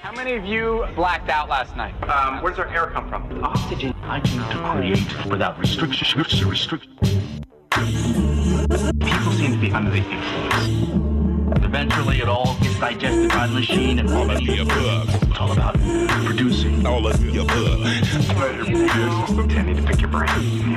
How many of you blacked out last night? Um, where does our air come from? Oxygen. I came to create without restriction. Restriction. People seem to be under the influence. Eventually, it all gets digested by the machine and all of the above. It's all about producing. All of the above. I need to pick your brain.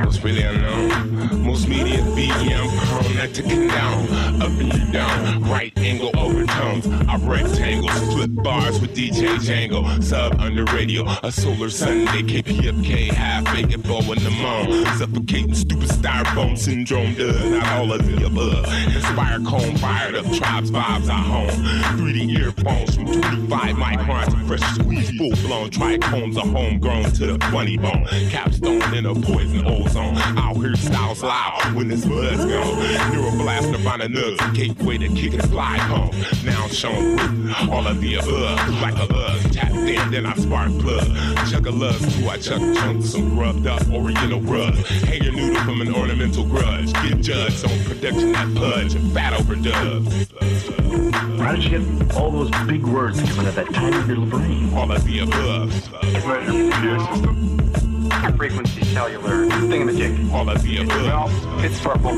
It's really unknown. Most media BM prone to down. Up and down. Right angle overtones. I rectangles. Flip bars with DJ Django. Sub under radio. A solar Sunday. KPFK. Half bacon bow in the moon. Suffocating stupid styrofoam syndrome does not all of the above. Inspire cone fired up tribes vibes are home. 3D earphones from 25 microns fresh squeeze, full blown trichomes are homegrown to the funny bone. Capstone in a poison ozone. Out here styles loud when this bud's gone. Neuroblast Nirvana nugs, gateway to kick and fly home. Now shown with all of the above. Like a lug, tap in, then I spark plug. Chuck a lug, who I chuck chunks, some grubbed up oriental rug. Hang your noodle from an ornamental grudge. Get judged on production that pudge, fat overdubs. How did you get all those big words coming out of that tiny little brain? All of the above. Frequency cellular thingamajig. All of the above. Well, it's purple.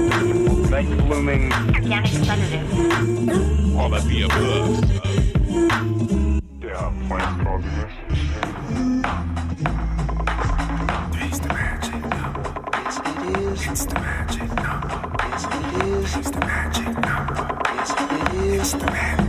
Night blooming. Organic sedative. All of the above. There are plants causing this. It's the magic number. Yes, it is. It's the magic number. Yes, it is. It's the magic number. Is. The magic.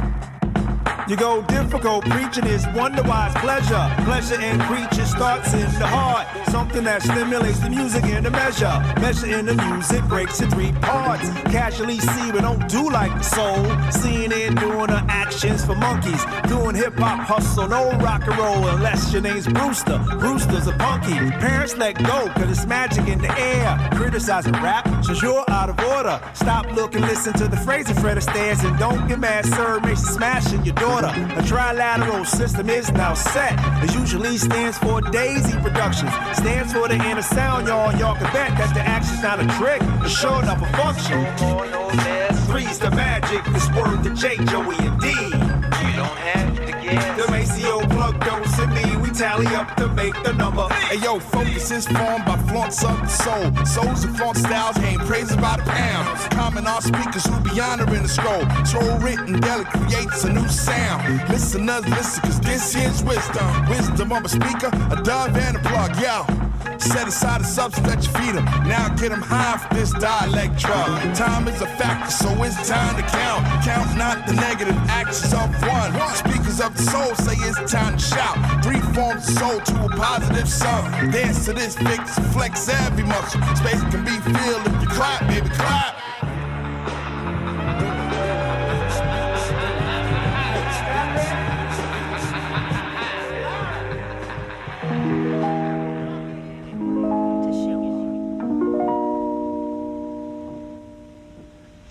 You go difficult, preaching is wonder wise pleasure. Pleasure in preaching starts in the heart. Something that stimulates the music in the measure. Measure in the music breaks in three parts. Casually see, we don't do like the soul. Seeing it doing the actions for monkeys. Doing hip hop hustle, no rock and roll unless your name's Brewster. Brewster's a punky. Parents let go, cause it's magic in the air. Criticizing rap, says you're out of order. Stop, looking, listen to the phrase in Fred and don't get mad, sir. Makes you smashing your daughter. A trilateral system is now set. It usually stands for Daisy Productions. Stands for the inner sound, y'all. Y'all can bet that the action's not a trick. It's showing up a function. No more, no less. Three's the magic. This word to J, Joey, and D. You don't have to guess. The Maceo plug dose and me. We tally up to make the number. Hey yo, focus is formed by flaunts of the soul. Souls and flaunt styles ain't praises by the pound. Common on speakers who be honoring the scroll. Scroll written daily creates a new sound. Listeners, listen, cause this is wisdom. Wisdom of a speaker, a dove and a plug, yo. Set aside the substance that you feed them. Now get them high for this dialect drug. Time is a factor, so it's time to count. Count not the negative actions of one. Speakers of the soul say it's time to shout. Three forms of soul to a positive sum. Dance to this fix, flex every muscle. Space can be filled if you clap, baby, clap.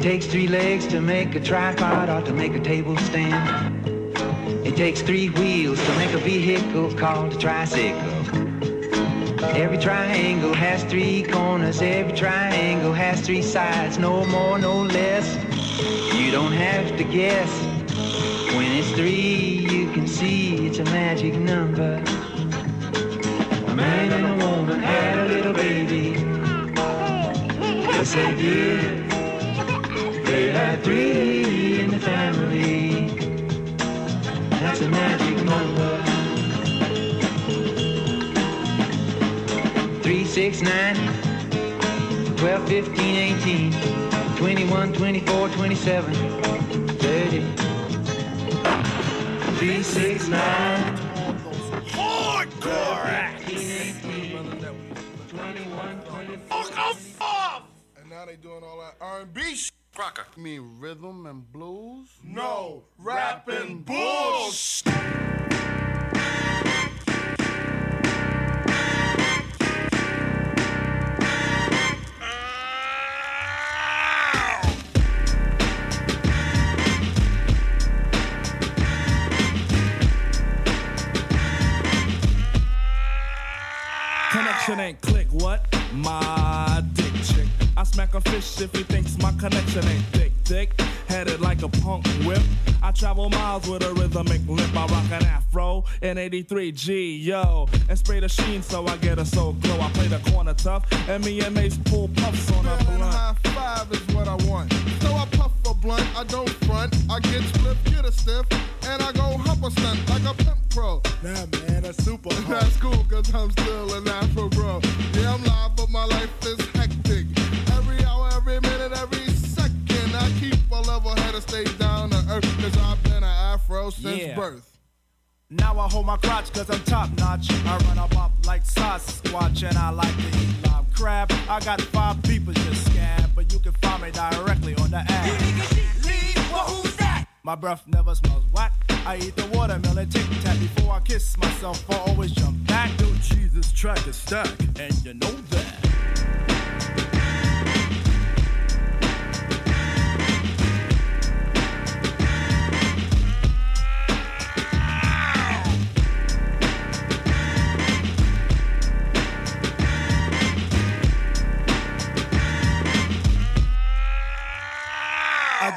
It takes three legs to make a tripod or to make a table stand. It takes three wheels to make a vehicle called a tricycle. Every triangle has three corners, every triangle has three sides, no more, no less. You don't have to guess. When it's three, you can see it's a magic number. A man and a woman had a little baby. Yes, they did. They had three in the family. That's a magic number. Three, six, nine, 12, 15, 18, 21, 24, 27, 30. Three, six, nine. Hardcore acts. 21, 24. And now they doing all that R&B shit. Crocker. You mean rhythm and blues? No, rap and bullshit. Connection ain't click, what? My dick chick. I smack a fish if he thinks my connection ain't thick, thick. Headed like a punk whip. I travel miles with a rhythmic limp. I rock an afro in 83 G, yo. And spray the sheen so I get a soul glow. I play the corner tough, and me and Mace pull puffs on a blunt. high five is what I want. So I puff a blunt, I don't front. I get split, get a stiff, and I go hump a stunt like a pimp pro. Nah, man, that's super. That's cool, cause I'm still an Afro bro. Yeah, I'm live, but my life is hectic. Every minute, every second, I keep a level head and stay down to earth, cause I've been an Afro since Yeah. birth. Now I hold my crotch cause I'm top notch. I run up up like Sasquatch and I like to eat live crab. I got five people just scab, but you can find me directly on the app. Well, who's that? My breath never smells whack. I eat the watermelon tic tac before I kiss myself. I always jump back. Yo, Jesus, track is stack, and you know that.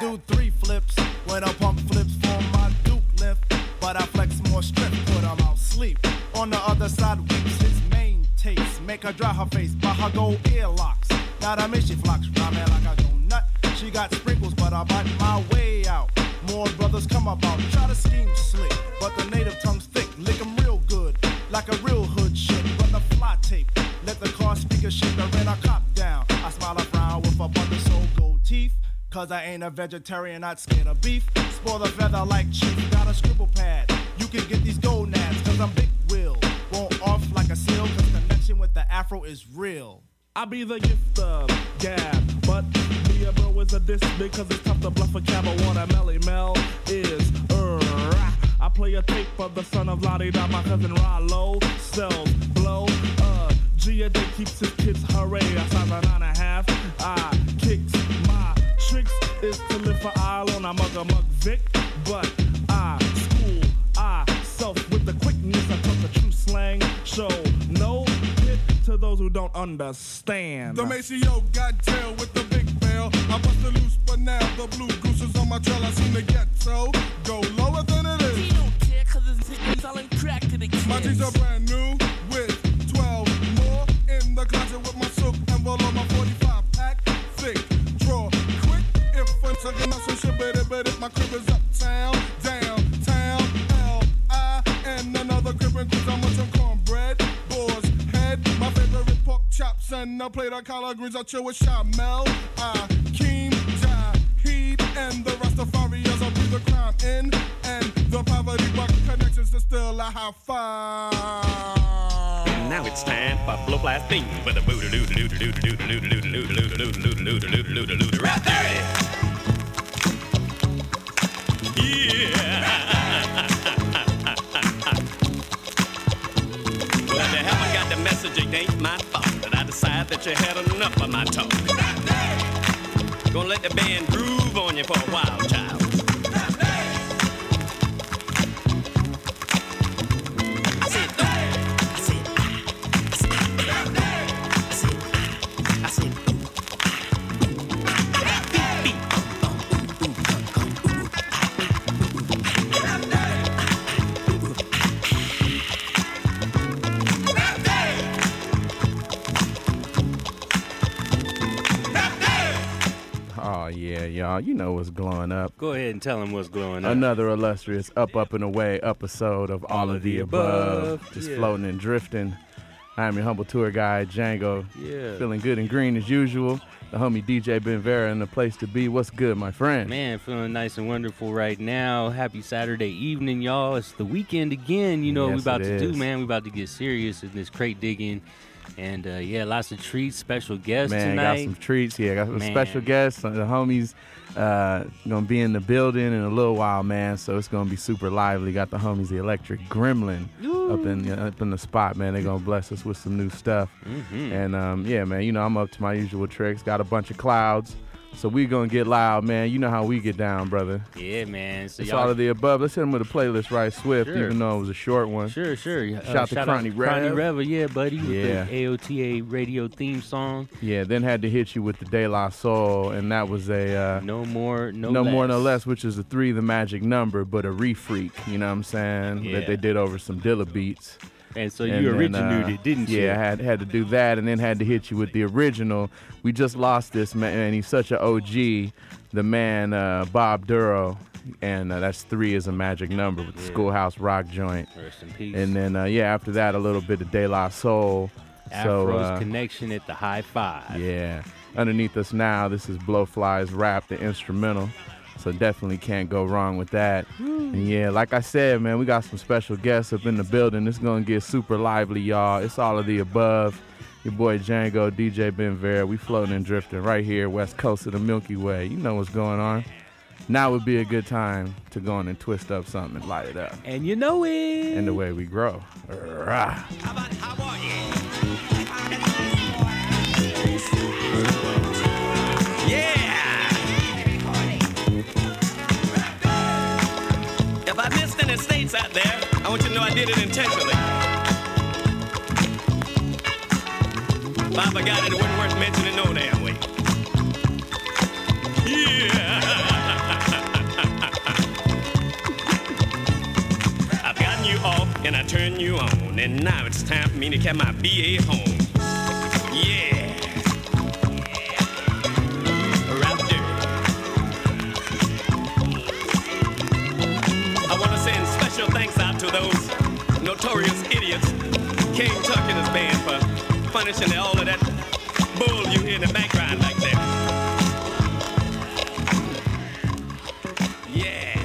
Do three flips when I pump flips for my Duke lift. But I flex more strength, put 'em out sleep. On the other side, weeps his main taste. Make her dry her face by her gold earlocks. Now that makes she flocks, rhyming like I go nut. She got sprinkles, but I bite my way out. More brothers come about, try to scheme slick. But the native tongue's thick, lick 'em real good. Like a real hood shit, run the fly tape. Let the car speaker shake the red I cop down. I smile a frown with a of soul gold teeth. Cause I ain't a vegetarian, not scared of beef. Spoil the feather like chief, got a scribble pad. You can get these gonads, cause I'm big will. Won't off like a seal, cause connection with the afro is real. I be the gift of gab, but be a bro is a diss because it's tough to bluff a cab. I want a Melle Mel is uh, I play a tape of the son of Lottie Dot, my cousin Rollo sells blow. Uh, Gia Day keeps his kids hooray. I size a nine and a half. I kicks tricks is to live for island. I mug a mug Vic, but I school I self with the quickness. I talk the true slang. Show no pit to those who don't understand. The Maceo got tail with the big bell. I busted loose, but now the blue goose is on my trail. I seem to get so go lower than it is. He don't care cause it's selling crack to the kids. My jeans are brand new with 12 more in the closet with my soap envelope, my 45 pack thick. If I'm talking some shit, it, but if my crib is uptown, downtown, L I and another crib and cruise. I'm on some cornbread, boar's head, my favorite pork chops and a plate of collard greens. I chill with Shamel, I Keem, Jaheed, and the Rastafarians. I breathe the crime in and the poverty buck connections to still a high five. Now it's time for blow blast thing with a booty doo doo doo doo doo doo doo doo doo doo doo doo doo doo doo doo doo rap dirty. Yeah. Well, if you haven't got the message, it ain't my fault that I decide that you had enough of my talk. Gonna let the band groove on you for a while, child. Yeah, y'all. You know what's going up. Go ahead and tell them what's going up. Another illustrious up, up and away episode of all, of the above. above, Just yeah. floating and drifting. I'm your humble tour guide, Django. Yeah. Feeling good and green as usual. The homie DJ Ben Vera in the place to be. What's good, my friend? Man, feeling nice and wonderful right now. Happy Saturday evening, y'all. It's the weekend again. You know what we Yes, about to do, man. We about to get serious in this crate digging. And uh, yeah, lots of treats, special guests Man, tonight. got some treats. Yeah, got some Man. special guests. The homies uh, gonna be in the building in a little while, man. So it's gonna be super lively. Got the homies, the Electric Gremlin, up in up in the spot, man. They're gonna bless us with some new stuff. Mhm. And um, yeah, man, you know I'm up to my usual tricks. Got a bunch of clouds. So we gonna get loud, man. You know how we get down, brother. Yeah, man. So It's all of the above. Let's hit them with a playlist right swift, Sure. even though it was a short one. Sure, sure. Uh, Shout to Cronny out Rev. Cronny Rev, yeah, buddy. Yeah. AOTA radio theme song. Yeah, then had to hit you with the De La Soul, and that was a uh, No more, no, no more, no less. less, which is a three, the magic number, but a refreak. You know what I'm saying? Yeah. That they did over some Dilla beats. And so And you then, originated uh, it, didn't you? Yeah, I had had to do that, and then had to hit you with the original. We just lost this man, and he's such an OG. The man uh, Bob Dorough, and uh, that's three is a magic number with the Yeah. Schoolhouse Rock joint. Rest in peace. And then uh, yeah, after that a little bit of De La Soul. so Afro's uh, connection at the high five. yeah. Underneath us now, this is Blowfly's rap, the instrumental. So definitely can't go wrong with that. And yeah, like I said, man, we got some special guests up in the building. It's gonna get super lively, y'all. It's all of the above. Your boy Django, DJ Ben Vera. We floating and drifting right here, west coast of the Milky Way. You know what's going on. Now would be a good time to go on and twist up something and light it up. And you know it. And the way we grow. Rah. I states out there, I want you to know I did it intentionally. If I forgot it, it wasn't worth mentioning no damn way. Yeah. I've gotten you off and I turned you on, and now it's time for me to carry my BA home. Yeah. Notorious idiots, King Tuck and his band, for punishing all of that bull you hear in the background like that. Yeah.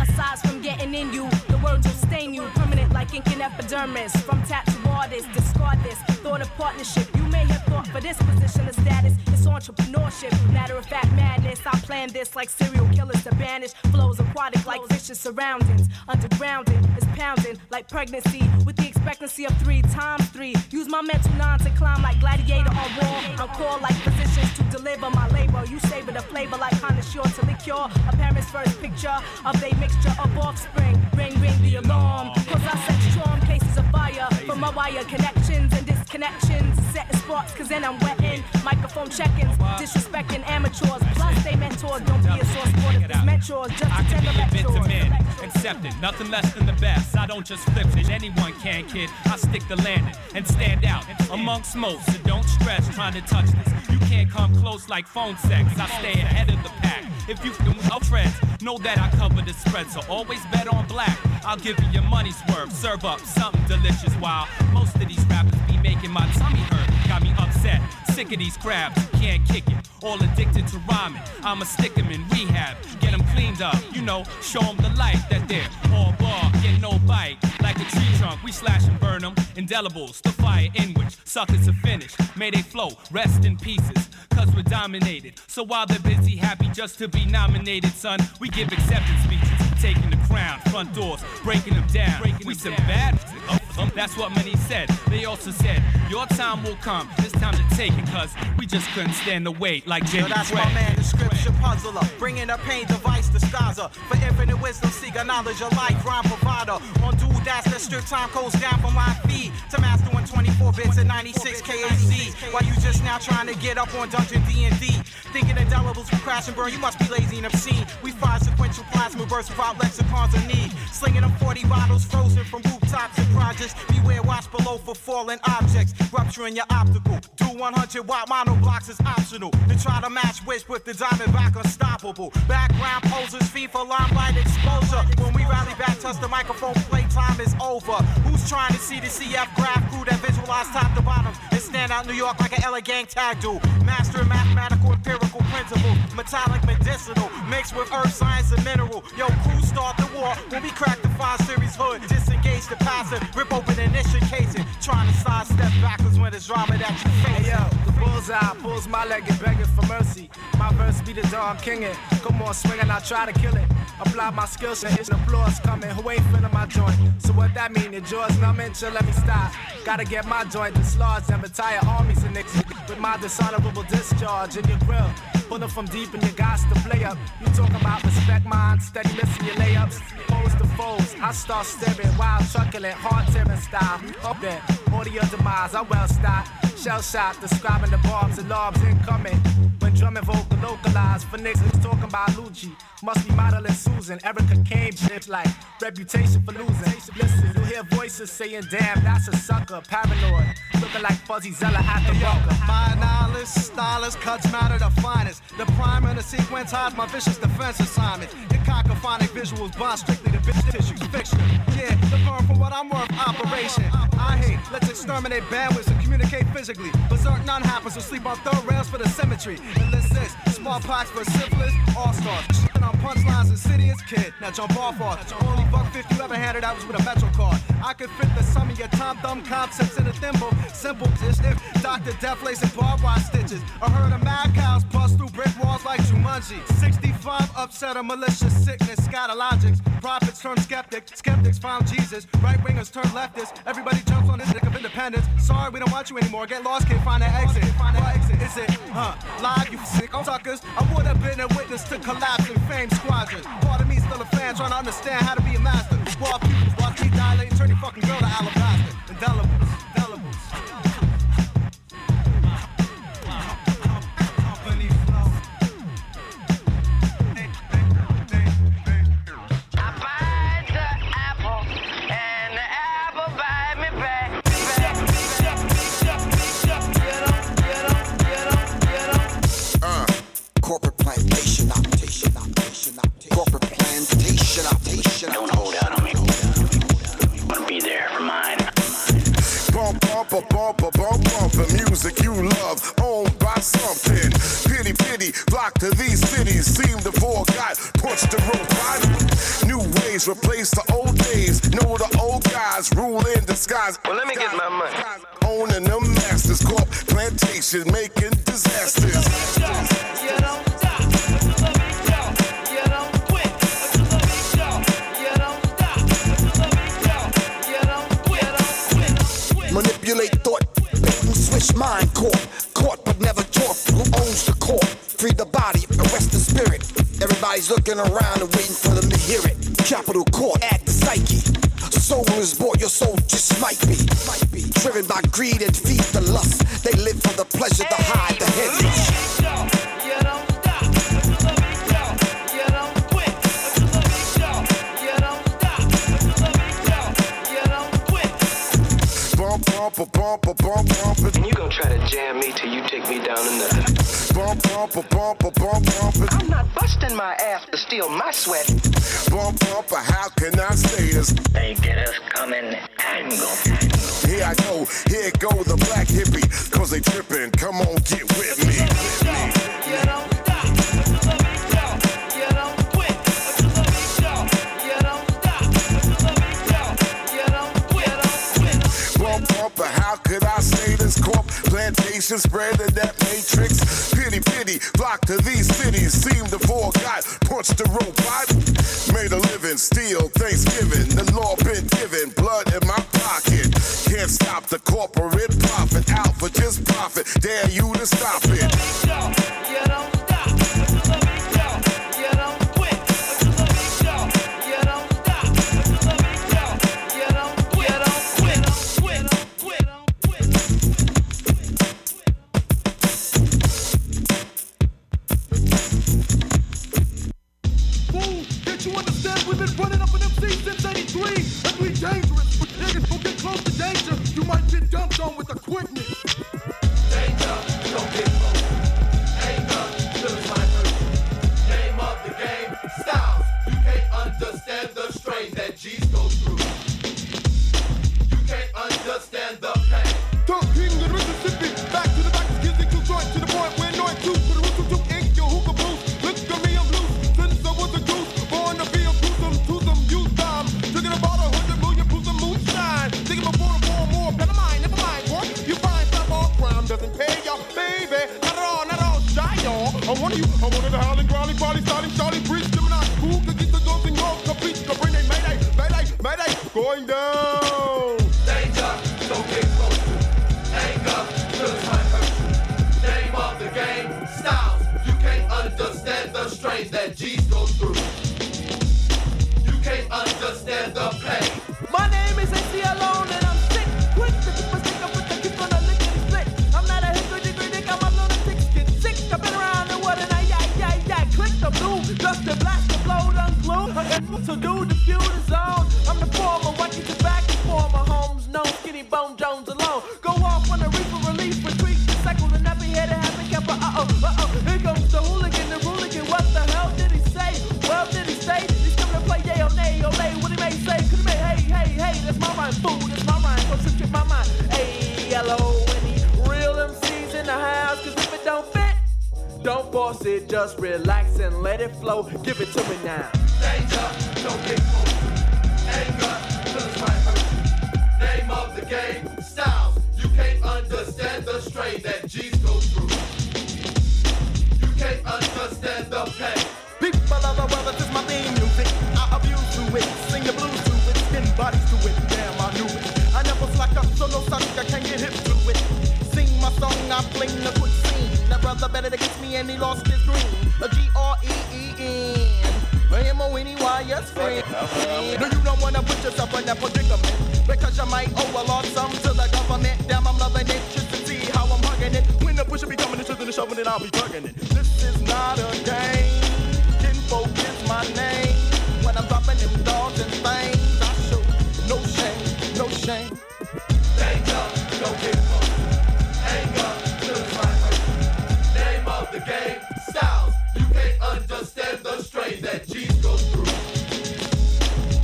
Aside from getting in you, the words will stain you, permanent like ink and epidermis. From tattoo artists, discard this. Thought of partnership, you may have thought for this position of status. It's entrepreneurship, matter of fact madness. I plan this like serial killers to banish. Flows aquatic like vicious surroundings. Undergrounding is pounding like pregnancy with the expectancy of three times three. Use my mental nine to climb like gladiator on wall. I'm called like physicians to deliver my labor. You savor the flavor like connoisseur to liqueur. A parent's first picture of a mixture of offspring. Ring, ring the alarm. Cause I storm cases of fire. From my wire connections and disconnections. Setting sparks, cause then I'm wetting. Microphone check-ins, disrespecting amateurs. Plus they mentors, don't be a source if it's mentors. Just I can the be a bit to men, accepted, nothing less than the best. I don't just flip it, anyone can, kid. I stick the landing and stand out amongst most. So don't stress trying to touch this. You can't come close like phone sex. I stay ahead of the pack. If you can up friends, know that I cover the spread. So always bet on black. I'll give you your money's worth. Serve up something delicious while most of these rappers making my tummy hurt. Got me upset. Sick of these crabs, can't kick it. All addicted to rhyming. I'ma stick 'em in rehab, get 'em cleaned up. You know, show 'em the light that they're all bar, get no bite. Like a tree trunk, we slash and burn 'em. Indelibles, the fire in which suckers are finished. May they flow, rest in pieces. Cause we're dominated. So while they're busy, happy just to be nominated, son, we give acceptance speeches. Taking the crown, front doors, breaking them down. Breaking we some bad. That's what many said. They also said, Your time will come. It's time to take it, cause we just couldn't stand the wait like Yo, Jenny that's Craig. my man, the scripture puzzler. Bringing a pain device disguiser. For infinite wisdom, seeker knowledge of life, rhyme provider. On dude, that's the strip time codes down from my feet To master in 24 bits at 96 KAC. While you just now trying to get up on Dungeon D&D. Thinking indelibles will crash and burn, you must be lazy and obscene. We fire sequential plasma bursts without lexicons of need. Slinging them 40 bottles frozen from rooftops and projects. Beware, watch below for falling objects. Rupturing your optical. Do 100 watt mono blocks is optional. To try to match wish with the diamond back unstoppable. Background poses, posers, FIFA limelight exposure. When we rally back, touch the microphone, playtime is over. Who's trying to see the CF graph crew that visualize top to bottom? Stand out New York like an LA gang tag do. Master in mathematical empirical principles, metallic medicinal, mixed with earth science and mineral. Yo, crew start the war when we crack the five series hood. Disengage the passive, rip open initial casing, trying to sidestep backwards when it's drama that you face. Hey yo, the bullseye pulls my leg and begging for mercy. My verse be the dog kinging. Come on, swinging, I try to kill it. Apply my skills and it's the applause coming. Who ain't feeling my joint? So what that mean? Your jaws numbing? Chill, let me stop. Gotta get my joint dislodged and retire armies and niggas with my dishonorable discharge in your grill. Pull up from deep and you got to play up. You talking about respect mine, steady missing your layups. Foes to foes, I start staring, wild truculent, hard tearing style. Up there, audio demise, I well stocked. Shell shot, describing the bombs and lobs incoming. When drumming vocal localized for niggas talking about Lucci. Must be modeling Susan, Erica Kane, bitch like reputation for losing. Listen, you hear voices saying, damn, that's a sucker, paranoid. Looking like Fuzzy Zoeller at the bunker. My knowledge, stylist, cuts matter the finest. The prime and the sequence hides my vicious defense assignment. Your cacophonic visuals bond strictly to bitch tissues, fiction. Yeah, the firm for what I'm worth, operation. I hate, let's exterminate bandwidths and communicate physically. Berserk none happens, so sleep on third rails for the symmetry. And smallpox for syphilis, all stars. Shitting on punchlines, insidious kid. Now jump off off. Only buck 50 you ever handed out was with a Metro card. I could fit the sum of your Tom Thumb concepts in a thimble. Simple if Dr. Death lacing barbed wire stitches. I heard of mad cows bust through brick walls like Jumanji. 65 upset a malicious sickness, scatologics. Prophets turn skeptics, skeptics found Jesus. Right wingers turn leftists. Everybody jumps on this dick of independence. Sorry, we don't want you anymore. Get lost, can't find an exit. Find an exit. Is it, huh? Live, you sick suckers. I would have been a witness to collapsing fame squadrons. Part of me still a fan trying to understand how to be a master. While people watch me dilate, turn your fucking girl to alabaster. Indelibles, indelibles. Bump, bump, a bump, a bump, bump, the music you love, owned by something. Pity, pity, flock to these cities, seem to forgot, punch the rope bottom. New ways replace the old days. Know the old guys rule in disguise. Well, let me get my money. Owning them masters, corp plantation, making disasters. Everybody's looking around and waiting for them to hear it. Capital court, act the psyche. Soul is bought, your soul just might be. Might be. Driven by greed and feed the lust. They live for the pleasure to hide the heavy. Bump, bump, a bump, a bump, bump. And you gonna try to jam me till you take me down to nothing. Bump, bump, a bump, a bump, bump. I'm not busting my ass to steal my sweat. Bump, bump, how can I say this? They get us coming angle. Here I go, here go the black hippie. Cause they tripping, come on, get with me. Bump, bump, how could I say this? Corp plantation spreading that matrix. Pity, pity, block to these cities. Seem to forgot, punch the I made a living, steal Thanksgiving. The law been given, blood in my pocket. Can't stop the corporate profit, out for just profit. Dare you to stop dumped on with a quickness. Understand the pain. My name is AC Alone and I'm sick. Quick to keep a stick up with the kick on the lickety split. I'm not a hickory dickory dick, I'm a lunatic. Get sick, I've been around the world and I yak yak yak. Click the blue, just the black to the blow, glue. So do the feud is on. I'm the former, don't force it, just relax and let it flow. Give it to me now. Danger, brother better against me and he lost his green. A G R E E N. M O N Y, yes, friend. No, you don't wanna put yourself in that predicament because you might owe a lot some to the government. Damn, I'm loving it just to see how I'm hugging it. When the pusher be coming into the shoving it, I'll be tugging it. This is not a game. Kinfolk is my name. When I'm dropping them dogs and things, that G's go through.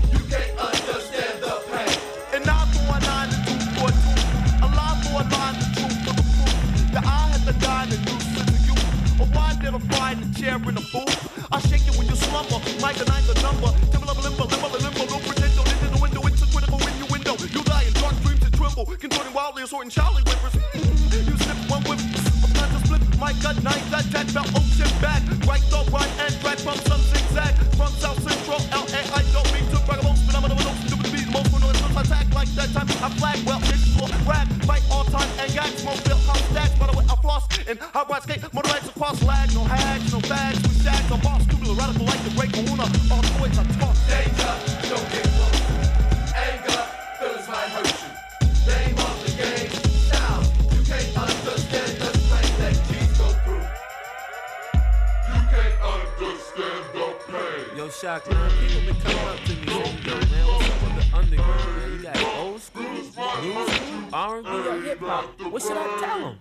You can't understand the pain. And I for a nine and two for two. A lie for a line, the truth for the proof. The eye had the dine and you to the youth. A wide little fry in the chair in the booth. I shake you when you slumber, like a nine the number. Timber limbo, limbo, limbo, no pretendo. Into the window, it's a critical when you window. You die in dark dreams and tremble, contorting wildly, assorting Charlie whippers. You slip one whip, a plan to split. My gut, night, that, that, felt ocean back. Right, the right, and drag from some and I ride skate, motorbikes across lag, no hags, no bags, with shags, I'm boss, stupid, radical, like the great kahuna, all toys I toss. Danger, don't get close. Anger, feelings might hurt you. Name of the game, style. You can't understand the strain that G's go through. You can't understand the pain. Yo, Shock, man, people been coming up to me saying, yo, man, what's up with the underground, man? You got old school, new school, R&B, or hip hop. What should I tell them?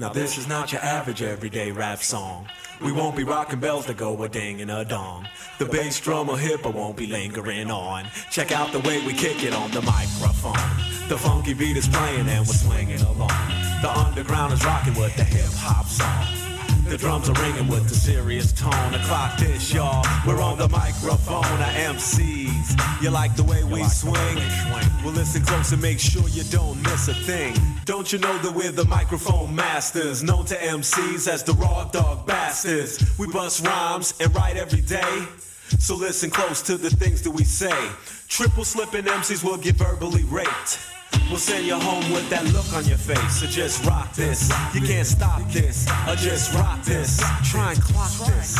Now this is not your average everyday rap song. We won't be rocking bells that go a ding and a dong. The bass drum or hip I won't be lingering on. Check out the way we kick it on the microphone. The funky beat is playing and we're swinging along. The underground is rocking with the hip hop song. The drums are ringing with the serious tone. The clock this, y'all. We're on the microphone. Our MCs. You like the way we swing? Well, listen close and make sure you don't miss a thing. Don't you know that we're the microphone masters? Known to MCs as the raw dog bastards. We bust rhymes and write every day. So listen close to the things that we say. Triple slipping MCs will get verbally raped. We'll send you home with that look on your face. So just rock this. You can't stop this. Or just rock this. Try and clock this.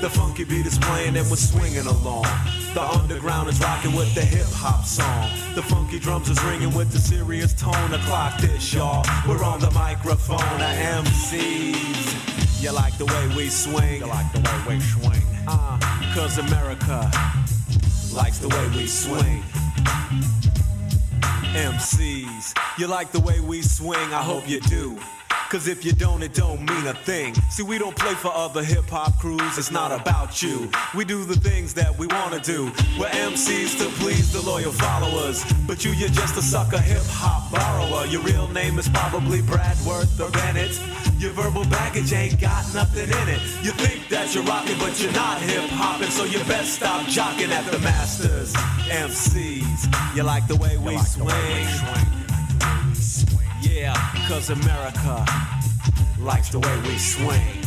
The funky beat is playing and we're swinging along. The underground is rocking with the hip hop song. The funky drums is ringing with the serious tone. The clock this, y'all. We're on the microphone. Our MCs. You like the way we swing? You like the way we swing? Uh, cause America likes the way we swing. MCs, you like the way we swing? I hope you do. Cause if you don't, it don't mean a thing. See, we don't play for other hip hop crews, it's not about you. We do the things that we wanna do. We're MCs to please the loyal followers. But you, you're just a sucker hip hop borrower. Your real name is probably Bradworth or Bennett. Your verbal baggage ain't got nothing in it. You think that you're rocking, but you're not hip hopping, so you best stop jocking at the masters. MCs, you like the way we swing? Yeah, cause America likes the way we swing.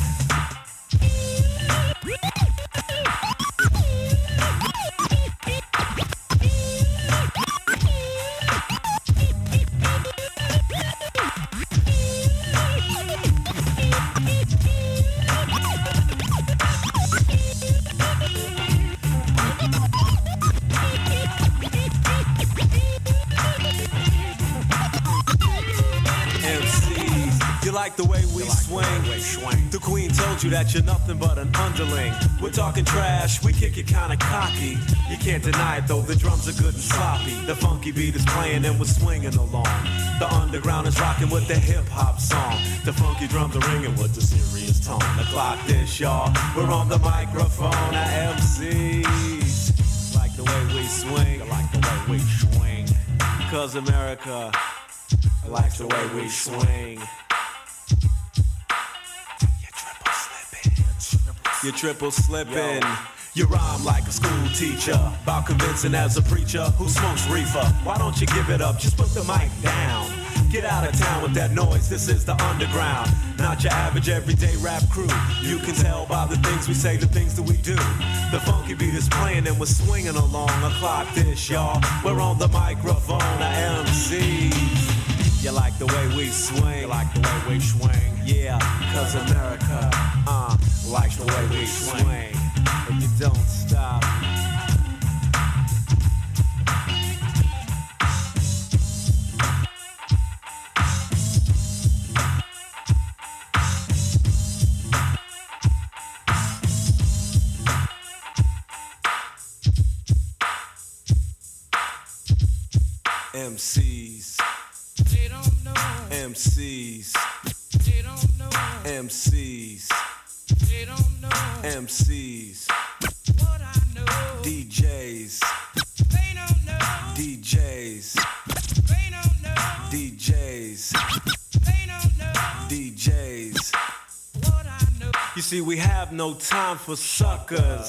Swing? The queen told you that you're nothing but an underling. We're talking trash, we kick it kinda cocky. You can't deny it though, the drums are good and sloppy. The funky beat is playing and we're swinging along. The underground is rocking with the hip hop song. The funky drums are ringing with the serious tone. The clock this, y'all. We're on the microphone, our MCs. Like the way we swing, like the way we swing. Cause America likes the way we swing. You're triple slipping. You rhyme like a school teacher, about convincing as a preacher who smokes reefer. Why don't you give it up? Just put the mic down. Get out of town with that noise. This is the underground, not your average everyday rap crew. You can tell by the things we say, the things that we do. The funky beat is playing and we're swinging along. A clock this, y'all. We're on the microphone, a MCs. You like the way we swing, you like the way we swing. Yeah, cause America, uh, likes the way we swing. And you don't stop. MCs. They don't know. MCs. They don't know. MCs. They don't know. MCs. What I know. DJs. They don't know. DJs. They don't know. DJs. They don't know. DJs. What I know. You see, we have no time for suckers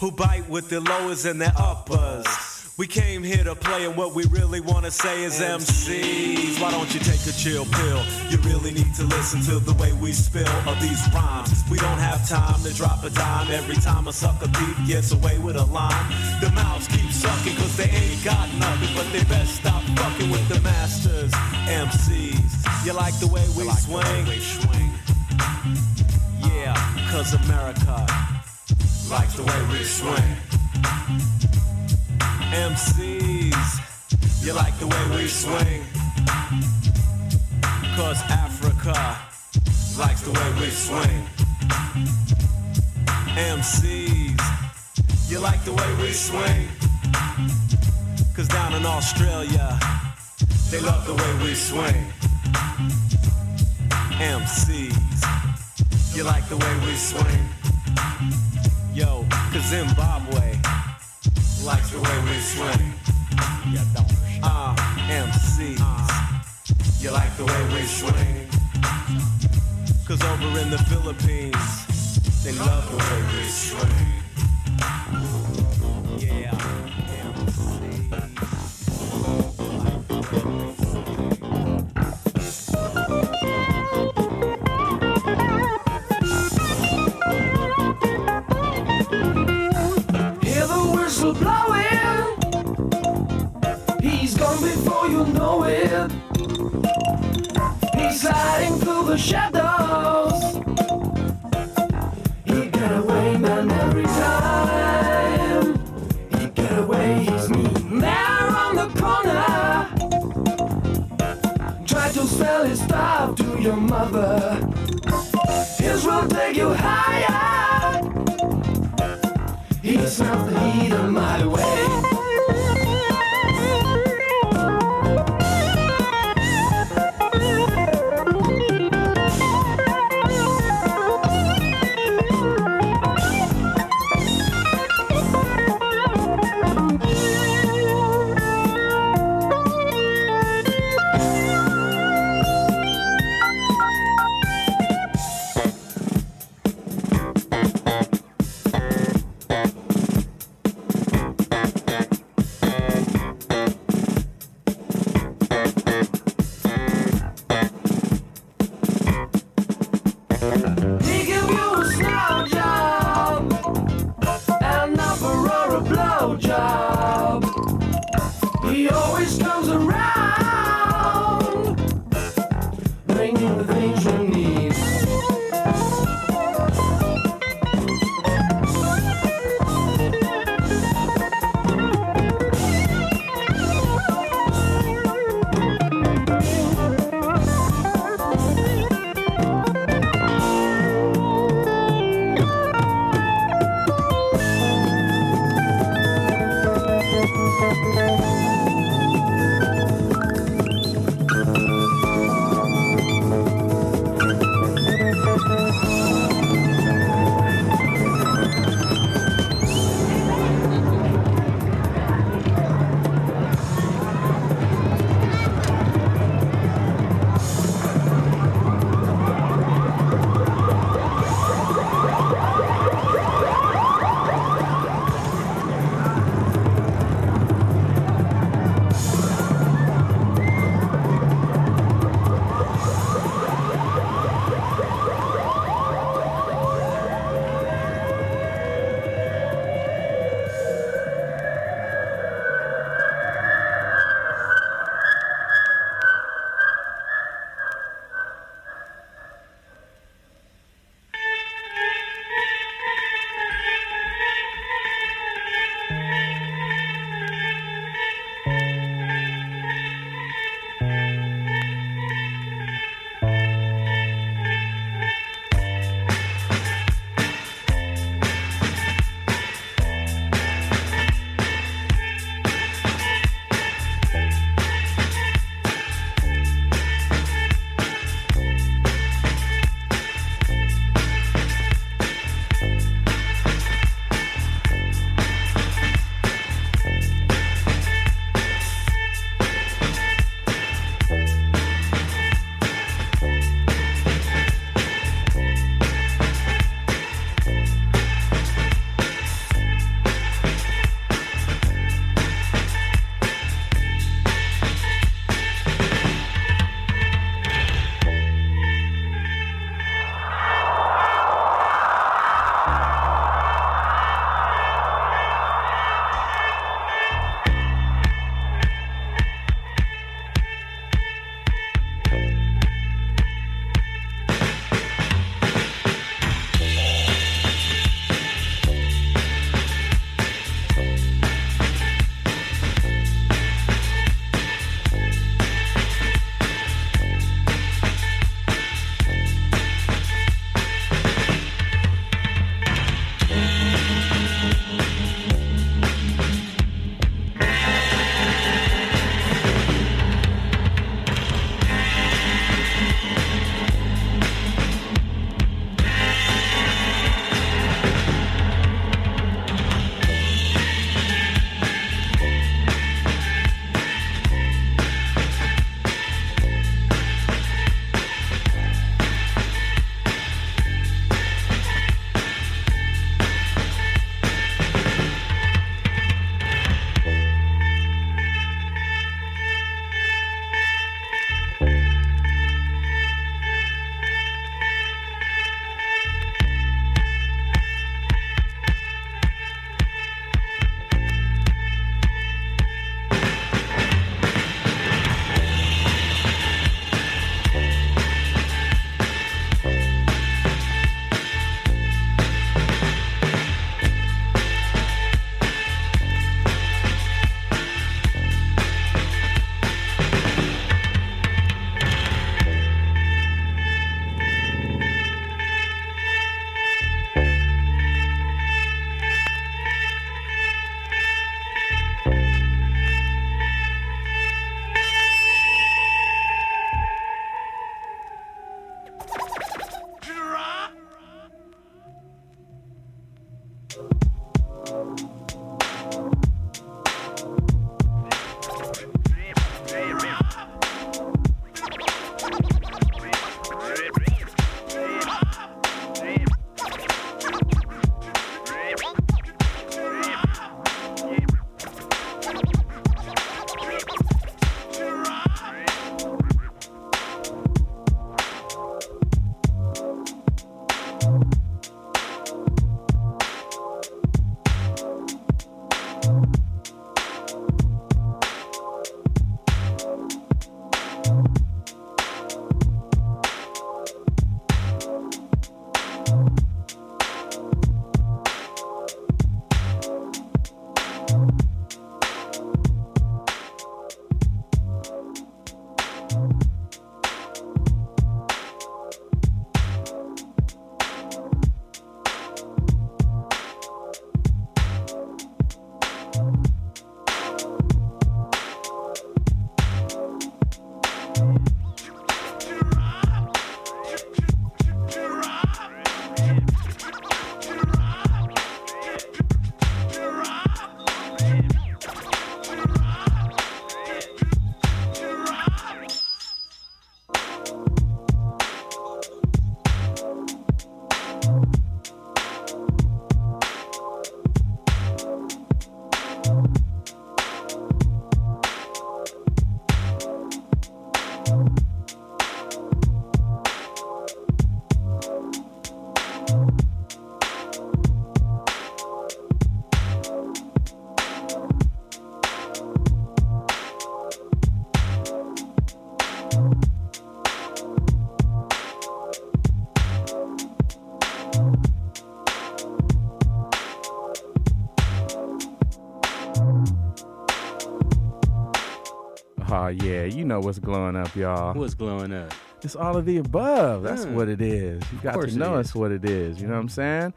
who bite with their lowers and their uppers. We came here to play, and what we really want to say is MCs. Why don't you take a chill pill? You really need to listen to the way we spill of these rhymes. We don't have time to drop a dime every time a sucker thief gets away with a line. The mouths keep sucking cause they ain't got nothing, but they best stop fucking with the masters. MCs, you like the way we swing? Yeah, cause America likes the way we swing. MCs, you like the way we swing. Cause Africa likes the way we swing. MCs, you like the way we swing. Cause down in Australia, they love the way we swing. MCs, you like the way we swing. Yo, cause Zimbabwe likes the way we swing. Yeah don't Ah, MCs, you like the way we swing. Cause over in the Philippines, they love the way we swing. Yeah, Hear the whistle blowing. He's gone before you know it. He's sliding through the shadows. He get away, man, every time. He get away, he's mean. There on the corner. Try to sell his stuff to your mother. Not the heat of my way. Know what's glowing up, y'all. What's glowing up? It's all of the above. That's Yeah. what it is. You got to know is. it's what it is. You know what I'm saying?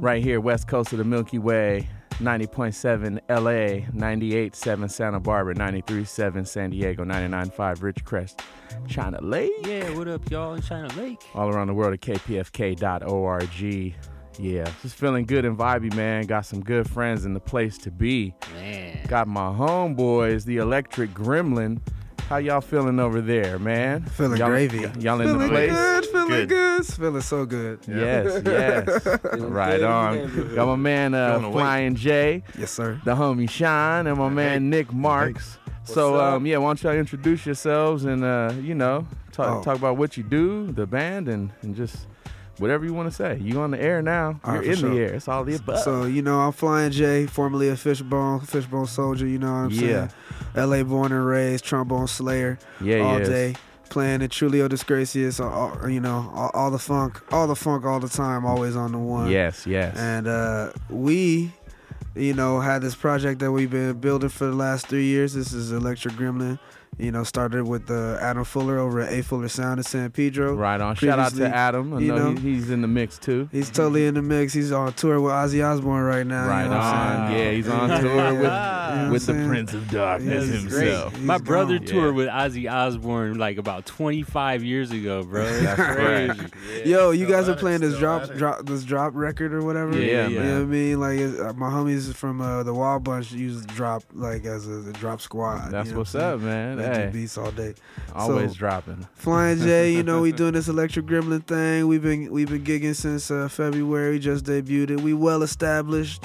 Right here, west coast of the Milky Way, 90.7 LA, 98.7 Santa Barbara, 93.7 San Diego, 99.5 Ridgecrest, China Lake. Yeah, what up, y'all in China Lake? All around the world at kpfk.org. Yeah, just feeling good and vibey, man. Got some good friends in the place to be. Man. Got my homeboys, the Electric Gremlin. How y'all feeling over there, man? Feeling y'all, gravy. Y'all in the place? good, feeling good. feeling so good. Yes, yes. right on. Got my man uh, Feeling awake. Flying J. Yes, sir. The homie Sean and my man Nick Marks. so um, yeah, why don't y'all introduce yourselves and uh, you know talk Oh. talk about what you do, the band, and and just whatever you want to say. You on the air now? All You're right, in for the air. It's all the above. So, you know, I'm Flying J, formerly a Fishbone, Fishbone Soldier, you know what I'm Yeah. saying? LA born and raised, trombone slayer. Yeah, All day. Playing in Trulio Disgracias, all, all- you know, all, all the funk, all the funk all the time, always on the one. Yes, yes. And uh, we, you know, had this project that we've been building for the last three years. This is Electric Gremlin. You know, started with uh, Adam Fuller over at A Fuller Sound in San Pedro. Right on. Shout out to Adam. I you know, know, he- he's in the mix too. He's totally in the mix. He's on tour with Ozzy Osbourne right now. Right you know on. saying? Yeah, he's on Yeah. tour with- You know with the Prince of Darkness He's himself. great. My brother gone. toured with Ozzy Osbourne like about 25 years ago, bro. That's That's crazy. Yo, you guys are playing this drop, drop, this drop record or whatever. Yeah, you man. know what I mean. Like uh, my homies from uh, the Wild Bunch use drop like as a, the drop squad. That's you know what's what up, man. Do beats all day. Always So, dropping. Flying J, you know, we doing this electric gremlin thing. We've been we've been gigging since uh, February. Just debuted it. We well established,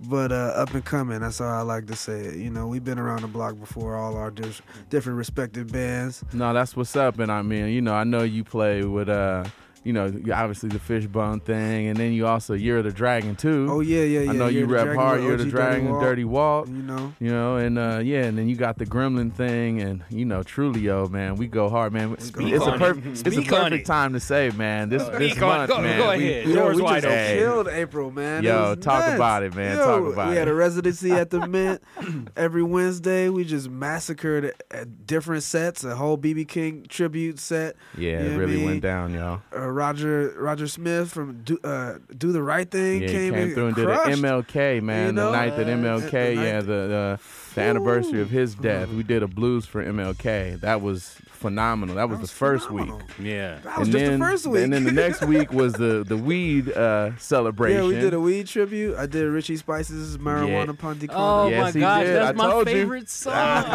but uh, up and coming. That's how I like to say it. You know, we've been around the block before. All our dis- different respective bands. No, that's what's up. And I mean, you know, I know you play with uh you know, obviously the fishbone thing, and then you also Year of the Dragon too. Oh yeah, yeah, yeah. I know Year you of the rep Dragon hard with Year of the Dragon, Walt, Dirty Walt. You know, You know, and uh, yeah, and then you got the Gremlin thing, and you know, Trulio, man, we go hard, man. Speak it's a on perfect, it. it's a perfect it. time to say, man. This this Speak on it. month, Go- man. go we- ahead. Yo, we wide just open. killed April, man. It Yo, talk nuts. about it, man. Yo, Talk about it. we had a residency at the Mint every Wednesday. We just massacred at different sets, a whole BB King tribute set. Yeah, it really went down, y'all. Roger Roger Smith from Do, uh, Do the Right Thing Yeah, came, came through and did crushed. an MLK, man. You know? the night that MLK, the night yeah, the the, the anniversary of his death, we did a blues for MLK. That was phenomenal. That was, the first week. Yeah. That was and just the then, first week. And then the next week was the the weed uh, celebration. Yeah, we did a weed tribute. I did Richie Spice's Marijuana Yeah. Ponte Oh Yes, my he gosh, did. that's I my told you. favorite song.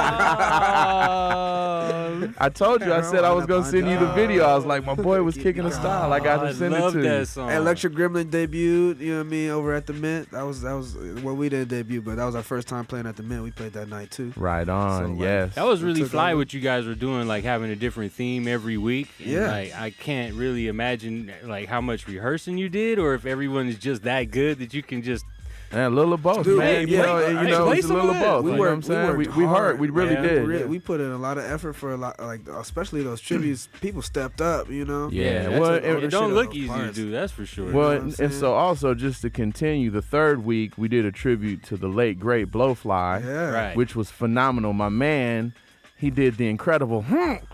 I told you. I said I was gonna send you the video. I was like, my boy was kicking a style. I got to send love it to that you. song. Hey, Electric Gremlin debuted, you know what I mean, over at the Mint. That was that was well, we didn't debut, but that was our first time playing at the Mint. We played that night too. Right on. So, like, yes. That was really fly over. what you guys were doing, like having a different theme every week. And, Yeah. like I can't really imagine like how much rehearsing you did, or if everyone is just that good that you can just. And a little of both, Dude, man. yeah, you know, hey, you know, play it's a little of of that. both. We you know what I'm saying? we We, worked we hard. hard. We really Yeah. did. Re- we put in a lot of effort for a lot, like especially those tributes. Mm. People stepped up, you know. Yeah, that's well, a- it- it, it don't look up easy to do. That's for sure. Well, what I'm and, and so also just to continue, the third week we did a tribute to the late great Blowfly, Yeah, Right. which was phenomenal. My man, he did the incredible.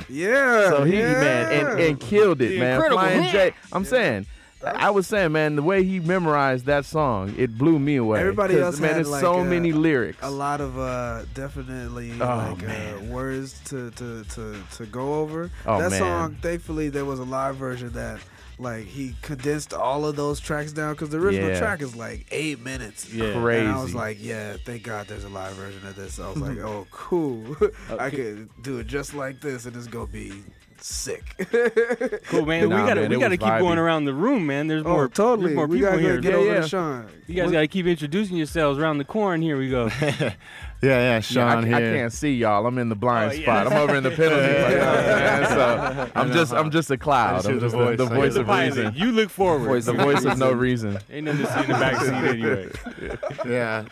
yeah. So he yeah. man and, and killed it, The man. incredible Flying. J. I'm saying. I was saying, man, the way he memorized that song, it blew me away. Everybody else man, there's like, so uh, many lyrics. a lot of uh definitely Oh, like uh, words to, to to to go over. Oh, that man. song, thankfully, there was a live version that. Like he condensed all of those tracks down because the original Yeah. track is like eight minutes. Yeah. And I Crazy. was like, yeah, thank God there's a live version of this. I was like, oh, cool. Uh, I could do it just like this and it's gonna be sick. cool, man. Nah, we gotta man, we gotta keep vibey. going around the room, man. There's oh, more totally. There's more people gotta here. get Yeah, over yeah. to Sean. You guys gotta keep introducing yourselves around the corn. Here we go. Yeah, yeah, Yeah, I, Sean I can't see y'all. I'm in the blind Oh, yeah. spot. I'm over in the penalty. you know what I'm? So I'm just I'm just a cloud. You're I'm the just the, voice. the You're voice the of Pilot, reason. You look forward. The voice of no reason. Ain't nothing to see in the back seat anyway. yeah.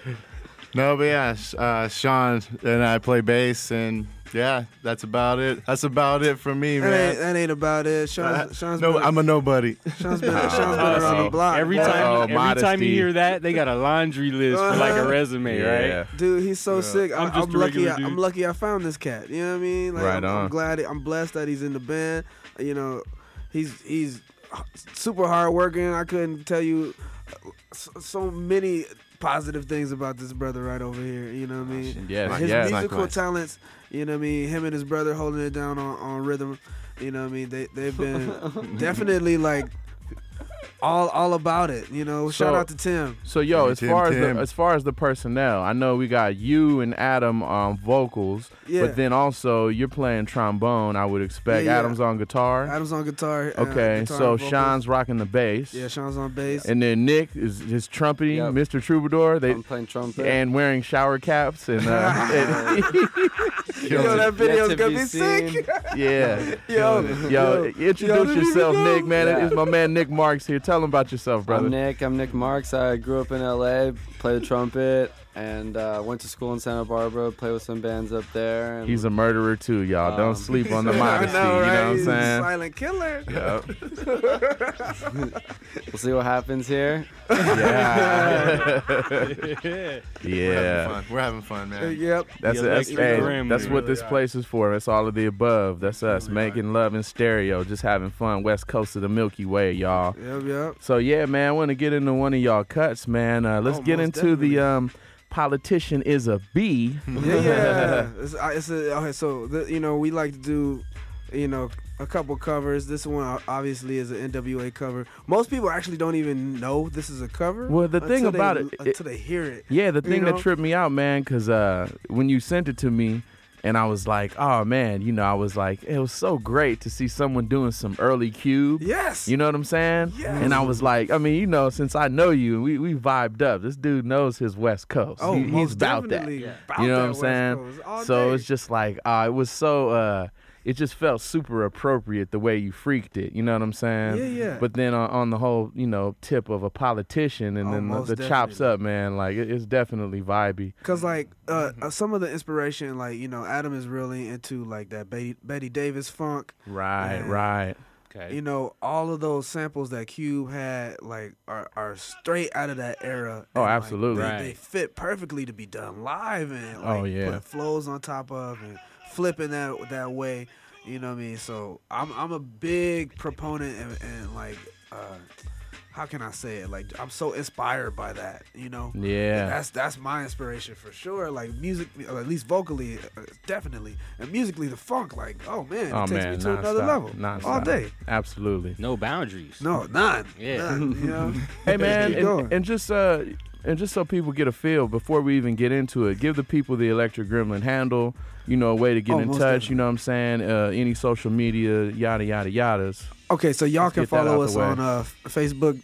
No, but yeah, uh, Sean and I play bass, and Yeah, that's about it. That's about it for me, That man. ain't, that ain't about it. Sean's, Uh, Sean's no, been, I'm a nobody. Sean's been, Sean's been around the block. Every boy. time, every time you hear that, they got a laundry list for like a resume, right? Dude, he's so sick. I, I'm I'm, just a lucky. regular I, I'm lucky. I found this cat. You know what I mean? Like, Right I'm, on. I'm glad. I'm blessed that he's in the band. You know, he's he's super hardworking. I couldn't tell you so, so many positive things about this brother right over here. You know what I mean? Yes, his yes. musical talents. You know what I mean? Him and his brother holding it down on, on rhythm. You know what I mean? They they've been definitely like all all about it. You know, shout out to Tim. So yo, as Tim, far as Tim. the as far as the personnel, I know we got you and Adam on vocals, Yeah. but then also you're playing trombone. I would expect Yeah, yeah. Adam's on guitar. Adam's on guitar. uh, Okay, guitar so. Sean's rocking the bass. Yeah, Sean's on bass. And then Nick is his trumpeting, Yep. Mr. Troubadour. They I'm playing trumpet. and wearing shower caps and, uh, and Yo, that video's to gonna be be seen. sick. yeah. Yo, yo, yo, introduce yo, yourself. Nick. Man, Yeah. it's my man Nick Marks here. Tell him about yourself, brother. I'm Nick. I'm Nick Marks. I grew up in LA, play the trumpet, and uh, went to school in Santa Barbara. Played with some bands up there. And, He's a murderer too, y'all. Don't Um, sleep on the modesty. know, You know what I'm He's a saying? silent killer. Yep. we'll see what happens here. Yeah. We're yeah. having fun. We're having fun, man. Yep. That's, The that's, hey, that's what really this place is for. It's all of the above. That's us making love in stereo, just having fun. West Coast of the Milky Way, y'all. Yep, yep. So yeah, man, I want to get into one of y'all cuts, man. Uh, let's Oh, get into definitely. the um, politician is a bee. Yeah, it's, it's a, okay, so the, you know we like to do, you know, a couple covers. This one obviously is an NWA cover. Most people actually don't even know this is a cover. Well, the thing until they- about it- it- until they hear it. Yeah, the You thing know? that tripped me out, man, because uh, when you sent it to me, and I was like, oh man, you know, I was like, it was so great to see someone doing some early cube. Yes. You know what I'm saying? Yes. And I was like, I mean, you know, since I know you, we we vibed up. This dude knows his West Coast. Oh, He- he's most about that. about you know what I'm saying? So day. it's just like, uh, it was so. Uh, it just felt super appropriate the way you freaked it. You know what I'm saying? Yeah, yeah. But then on, on the whole, you know, tip of a politician and Oh, then the, the chops up, man, like it, it's definitely vibey. Cause like uh, Mm-hmm. uh, some of the inspiration, like you know, Adam is really into like that Betty, Betty Davis funk. Right, and, right. Okay. You know, all of those samples that Cube had, like, are, are straight out of that era. Oh, and, like, absolutely. they, Right. they fit perfectly to be done live and like, Oh, yeah. put flows on top of and flipping that that way. You know what I mean? So I'm I'm a big proponent and, and like uh, how can I say it? Like I'm so inspired by that. You know? Yeah. That's that's my inspiration for sure. Like music, at least vocally, uh, definitely, and musically, the funk. Like oh man, it oh takes man, me to another nonstop, level nonstop. all day. Absolutely. No boundaries. No, none. Yeah. None, you know? Hey man, and, and just uh, and just so people get a feel before we even get into it, give the people the Electric Gremlin handle. You know, a way to get Oh, in touch. You know what I'm saying? Uh, any social media, yada yada yadas. Okay, so y'all Let's can get that out follow us on uh, Facebook,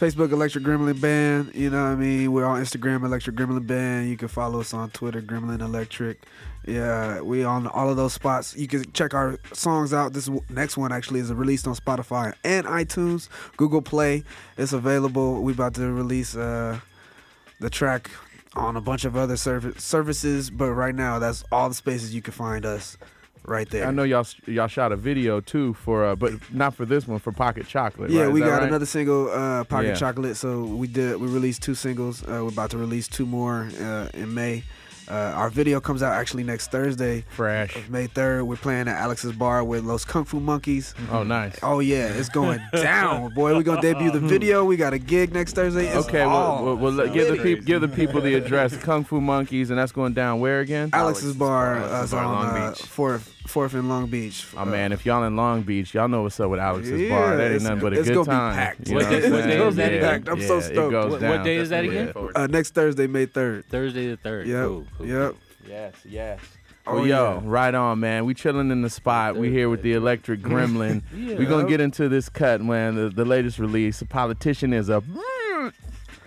Facebook Electric Gremlin Band. You know what I mean? We're on Instagram Electric Gremlin Band. You can follow us on Twitter Gremlin Electric. Yeah, we on all of those spots. You can check our songs out. This next one actually is released on Spotify and iTunes, Google Play. It's available. We about to release uh, the track on a bunch of other serv- services, but right now that's all the spaces you can find us right there. I know y'all y'all shot a video too for, uh, but not for this one for Pocket Chocolate. Yeah, right? We got right? another single, uh, Pocket Yeah. Chocolate. So we did. We released two singles. Uh, we're about to release two more uh, in May. Uh, our video comes out actually next Thursday. Fresh. May third. We're playing at Alex's Bar with Los Kung Fu Monkeys. Oh, nice. Oh yeah, it's going down, boy. We're gonna debut the video. We got a gig next Thursday. It's Okay, well, well, well let- give the litty. people give the people the address. Kung Fu Monkeys, and that's going down where again? Alex's Bar, uh, is Bar, on Long uh, Beach. Fourth, Fourth in Long Beach. Oh man, if y'all in Long Beach, y'all know what's up with Alex's Yeah, Bar. That ain't it's- nothing but a good time. it's gonna be packed. You What know day- I'm what day is that Yeah, again? I'm so stoked. What- what day is that again? Uh, next Thursday, May third. Thursday the third. Yep. Cool, cool, Yep. Yes, yes. Oh, Oh, yo, yeah. right on, man. We chilling in the spot. We here with the Electric Gremlin. Yeah. we gonna get into this cut, man. The, the latest release. The politician is a.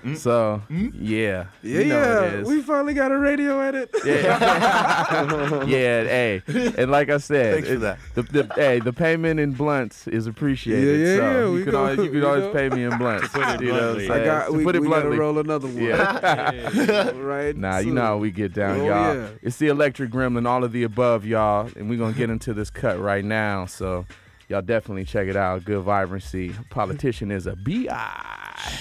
Mm. So mm. yeah, Yeah, you know yeah. it is. We finally got a radio edit. Yeah, yeah. Hey, and like I said, Thanks for it- that. The, the, hey, the payment in blunts is appreciated. Yeah, yeah, so yeah, You we can go- always, you can always go- pay me in blunts. To put it you know I'm bluntly. got- To we- put it we gotta bluntly. roll another one. Yeah. right. Nah, you know how we get down, Oh, y'all. yeah. It's the Electric Gremlin, all of the above, y'all, and we're gonna get into this cut right now. So y'all definitely check it out. Good vibrancy. Politician is a bi.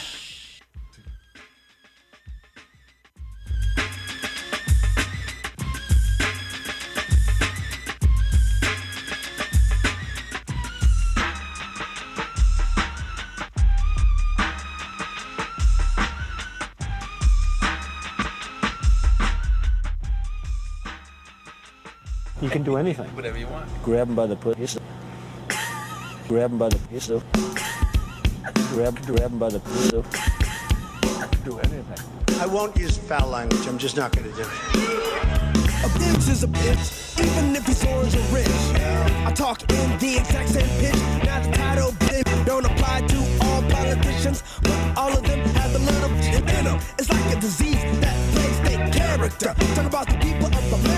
You can do anything. Whatever you want. Grab him by the pussy. Grab him by the pussy. Grab, grab him by the pussy. Do anything. I won't use foul language. I'm just not going to do it. A bitch is a bitch, even if he's orange or rich. I talk in the exact same pitch. Now the title bitch don't apply to all politicians, but all of them have a little shit in them. It's like a disease that plagues their character. Talk about the people of America, and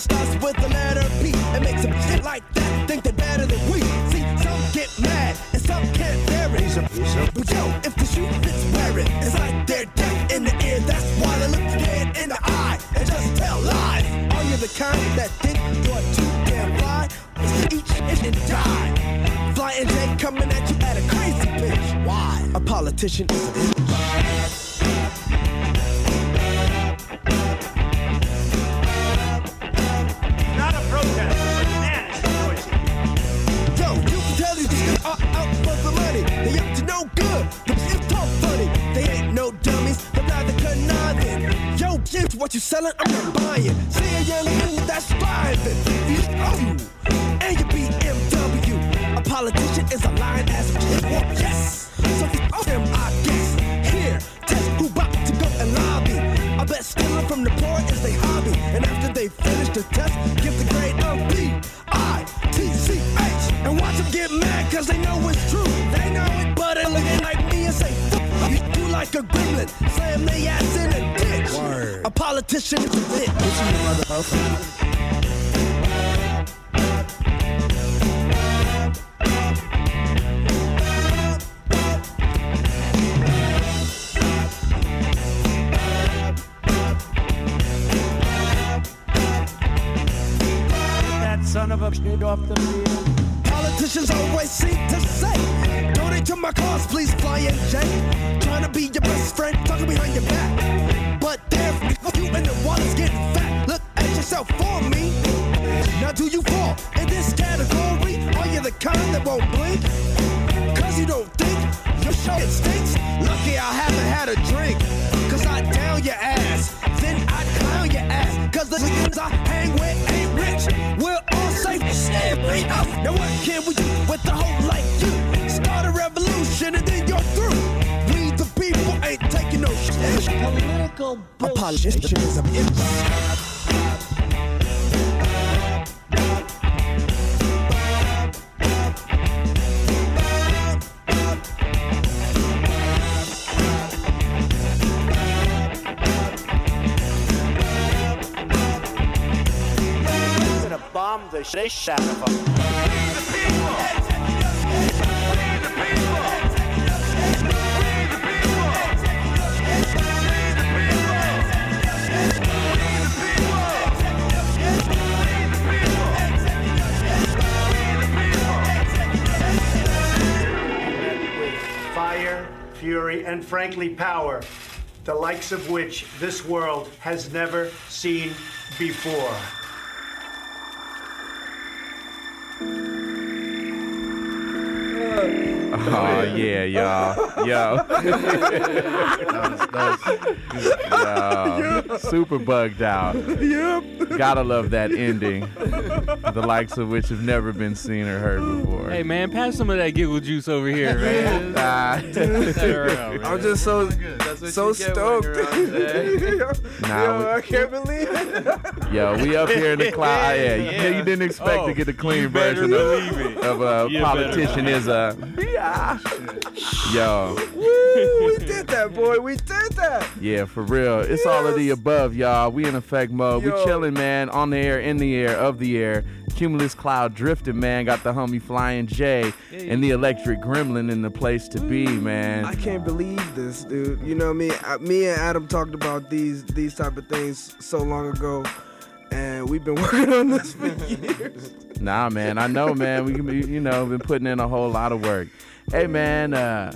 it starts with the letter P. It makes them shit like that think they're better than we. See, some get mad and some can't bear it. But yo, if the shoe fits, wear it. It's like they're deaf in the ear. That's why they look dead in the eye and just tell lies. Are you the kind that think you're too damn fly? Each and die. Flying J coming at you at a crazy pitch. Why? A politician is a what you selling? I'm not buying. See a young man that's striving. You and your BMW. A politician is a lying ass. Yes. So fuck them, I guess. Here, test who about to go and lobby. I bet stealing from the poor is their hobby. And after they finish the test, give the grade of B. I T C H and watch them get mad cause they know it's like a gremlin. Slam they ass in a ditch. A politician is a bitch. That son of a shit off the field. Politicians always seem to say, to my cause, please, Flying J. Trying to be your best friend, talking behind your back. But there's you and the wallet's getting fat. Look at yourself for me. Now do you fall in this category? Are you the kind that won't blink? Cause you don't think your shit stinks? Lucky I haven't had a drink. Cause I down your ass, then I clown your ass. Cause the niggas I hang with ain't rich. We're all safe, shit, bring up. Now what can we do with the hoe like you? Start a revolution and then you're through. We the people ain't taking no shit. Political bullshit. is a bitch. I'm gonna bomb the shit out of them. Fury, and frankly power, the likes of which this world has never seen before. Oh yeah, y'all, yo, yo, super bugged out. Yep. Gotta love that ending, the likes of which have never been seen or heard before. Hey man, pass some of that giggle juice over here, man. I'm just so so you get when stoked. you're on stage. Nah, Yo, we- I can't believe it. Yo, we up here in the cloud. Yeah, you, Yeah. you didn't expect Oh, to get the oh, clean better version of, of a You politician is a. Yo, Woo, we did that, boy. We did that. yeah, for real. It's all of the above, y'all. We in effect mode. We chilling, man. On the air, in the air, of the air. Cumulus cloud drifting, man. Got the homie Flying J and the electric gremlin in the place to be, man. I can't believe this, dude. You know what I mean? I, me and Adam talked about these these type of things so long ago, and we've been working on this for years. Nah, man. I know, man. We you know, been putting in a whole lot of work. Hey, man. Uh,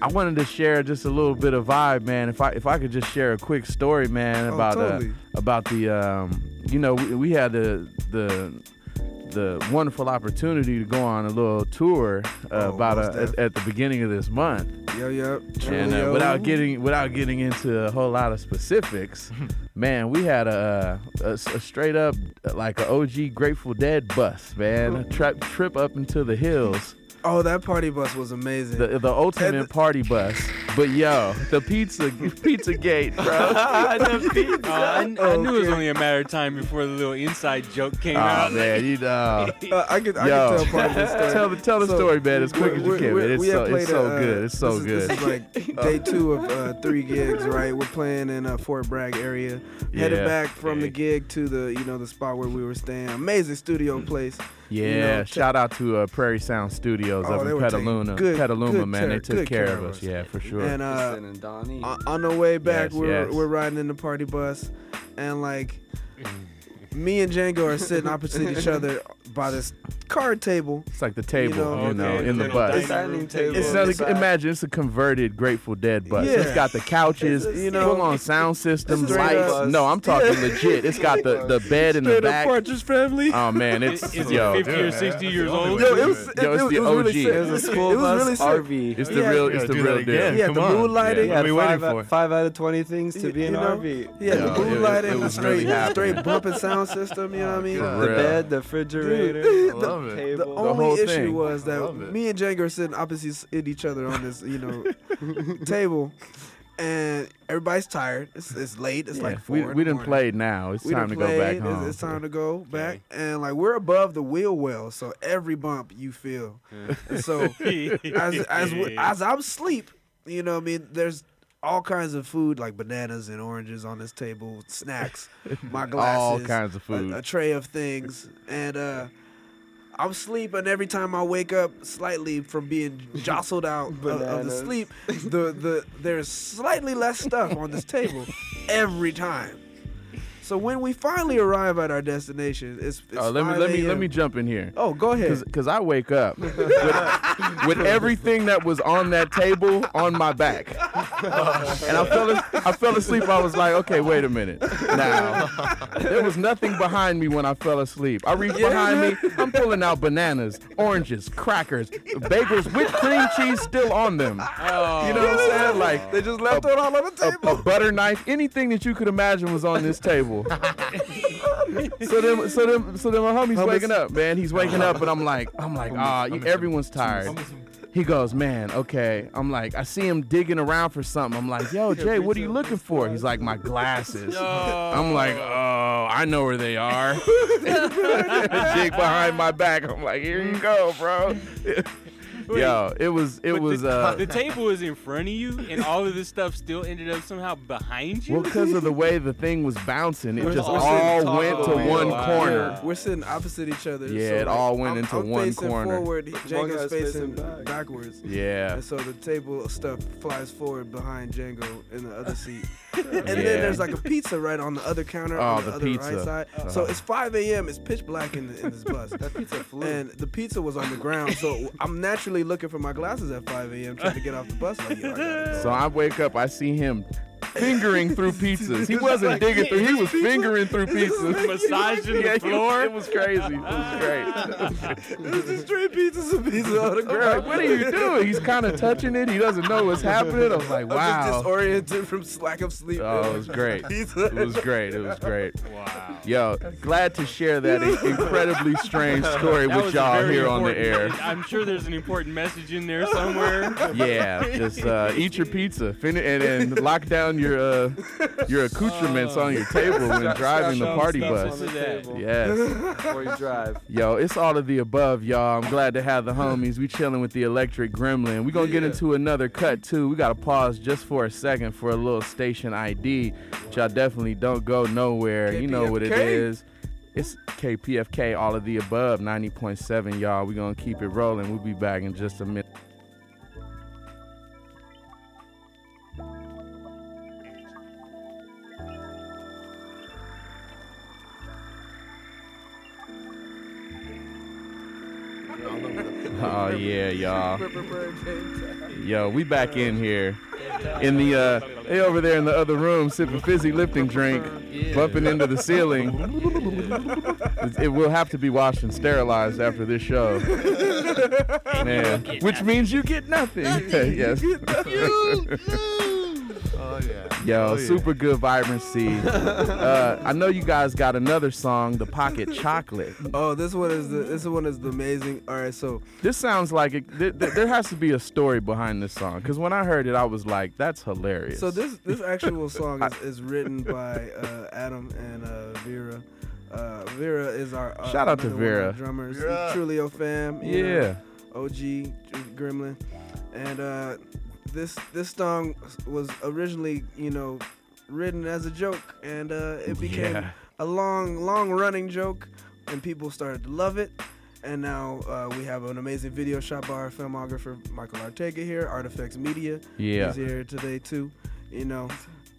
I wanted to share just a little bit of vibe, man. If I if I could just share a quick story, man, Oh, about totally. uh, about the um, you know, we, we had the the the wonderful opportunity to go on a little tour uh, Oh, about uh, at, at the beginning of this month. Yo, yo. And uh, without getting without getting into a whole lot of specifics, man, we had a, a, a straight up like a OG Grateful Dead bus, man, a tra- trip up into the hills, Oh, that party bus was amazing. the the ultimate And- party bus. But yo, the pizza pizza gate, bro. Oh, I, I knew it was only a matter of time before the little inside joke came Oh out. man, you know. Uh, I could, I Yo. could tell part of the story. Tell tell the So, story, man, as quick as you can, we're- man. It's so- it's so a, uh, good. It's so this is- good. This is like day two of uh, three gigs, right? We're playing in uh, Fort Bragg area. Headed Yeah. back from the gig to the you know the spot where we were staying. Amazing studio place. Yeah, You know, shout out to uh, Prairie Sun Studios Oh, up in Petaluma. good- Petaluma, good man, they took care, care of of us. us. Yeah, for sure. And uh, Kristen and Donnie. on, on the way back, Yes, we're yes. we're riding in the party bus, and like me and Django are sitting opposite each other by this card table. It's like the table, you know, know, in the little bus. dining room table. It's on not, the side. imagine it's a converted Grateful Dead bus. Yeah. It's got the couches, It's- you know, full on sound system, straight lights. No, I'm talking Yeah. legit. It's got the, the bed in the Straight up back. Partridge Family. Oh man, it's Is it yo, 50 or 60 years old? Yo, it was, Yo, it's it, the was OG. sick. It was a school It bus really. RV. it's the real, it's the real that deal. Yeah, the moonlighting. mood lighting. He had What are we waiting five, for? five out of 20 things to be you an? RV. Yeah, the mood it- lighting, the was really straight, straight bumping sound system. You know what I oh, mean? The real. bed, the refrigerator, Dude, the love it. The only whole issue thing. was that love it. me and Django are sitting opposite each other on this, you know, table, and everybody's tired. It's, it's late. It's like four. we in the we didn't morning. play now. It's We time done to go back played. It's- home. It's, time to go back, and like we're above the wheel well, so every bump you feel. And so as as as I'm asleep, you know, what I mean, there's all kinds of food like bananas and oranges on this table, snacks, my glasses, All kinds of a- food. a, tray of things, and uh. I'm sleeping every time I wake up slightly from being jostled out of, of the sleep, the, the there's slightly less stuff on this table every time. So when we finally arrive at our destination, it's, it's Oh, let me let me let me jump in here. Oh, go ahead. Because I wake up with, with everything that was on that table on my back, and I fell I fell asleep. I was like, okay, wait a minute. Now there was nothing behind me when I fell asleep. I reach Yeah, behind man. me. I'm pulling out bananas, oranges, crackers, bagels with cream cheese still on them. Oh. You know what I'm saying? Like They just left a- it all on the a, table. a butter knife, anything that you could imagine was on this table. so then, so then, so then my homie's Hummus. waking up, man. He's waking up, and I'm like, I'm like, ah, you everyone's tired. He goes, man, okay. I'm like, I see him digging around for something. I'm like, yo, Jay, what are you looking for? He's like, my glasses. I'm like, oh, I know where they are. Dig behind my back. I'm like, here you go, bro. Yo, it was, it But was, the, uh, the table was in front of you, and all of this stuff still ended up somehow behind you. well, because of the way the thing was bouncing, it We're- just we're all sitting went to of the one wheel. Wow. corner. We're sitting opposite each other. Yeah, so it like, all went I'm, into I'm one facing corner. forward. Django's guy's facing facing back. backwards. Yeah. And so the table stuff flies forward behind Django in the other seat. And Yeah. then there's like a pizza right on the other counter Oh, on the, the other pizza. right side. So Uh-huh. it's 5 a.m. It's pitch black in, the, in this bus. That pizza flew. and the pizza was on the ground. So I'm naturally looking for my glasses at 5 a.m. trying to get off the bus. Like, yo, go. So I wake up, I see him fingering through pizzas. He wasn't digging through. He was fingering through pizzas. Massaging the floor? It was crazy. It was great. It was just straight pizzas and pizza on the ground. like, what are you doing? He's kind of touching it. He doesn't know what's happening. I was like, I'm just disoriented from lack of sleep. Oh, it was great. It was great. It was great. Wow. Yo, glad to share that incredibly strange story That with y'all here on the air. I'm sure there's an important message in there somewhere. Yeah, just uh, eat your pizza, fin- and, and lock down your uh, your accoutrements on your table when driving the party bus. Yes. Before you drive. Yo, it's all of the above, y'all. I'm glad to have the homies. We chilling with the Electric Gremlin. We gonna get into another cut too. We gotta pause just for a second for a little station ID, y'all definitely don't go nowhere. You know what it is. It's KPFK, all of the above, 90.7, y'all. We gonna keep it rolling. We'll be back in just a minute. Oh yeah, y'all. Yo, we back in here. In the uh they over there in the other room sipping fizzy lifting drink, bumping into the ceiling. It, it will have to be washed and sterilized after this show. Man. Which means you get nothing. yes. Oh yeah. Yo, Oh, yeah. super good vibrancy. uh, I know you guys got another song, The Pocket Chocolate. Oh, this one is the this one is the amazing. All right, so This sounds like it, th- th- there has to be a story behind this song because when I heard it, I was like, "That's hilarious." So this this actual song is, is written by uh, Adam and uh, Vera. Uh, Vera is our uh, Shout out to another one of our Vera. drummers, Vera. Trulio fam. Yeah. know, OG Gremlin, and uh, this this song was originally you know written as a joke, and uh, it became Yeah. a long long running joke, and people started to love it. And now uh, we have an amazing video shot by our filmographer Michael Artega here, Artifacts Media. Yeah. He's here today too, you know.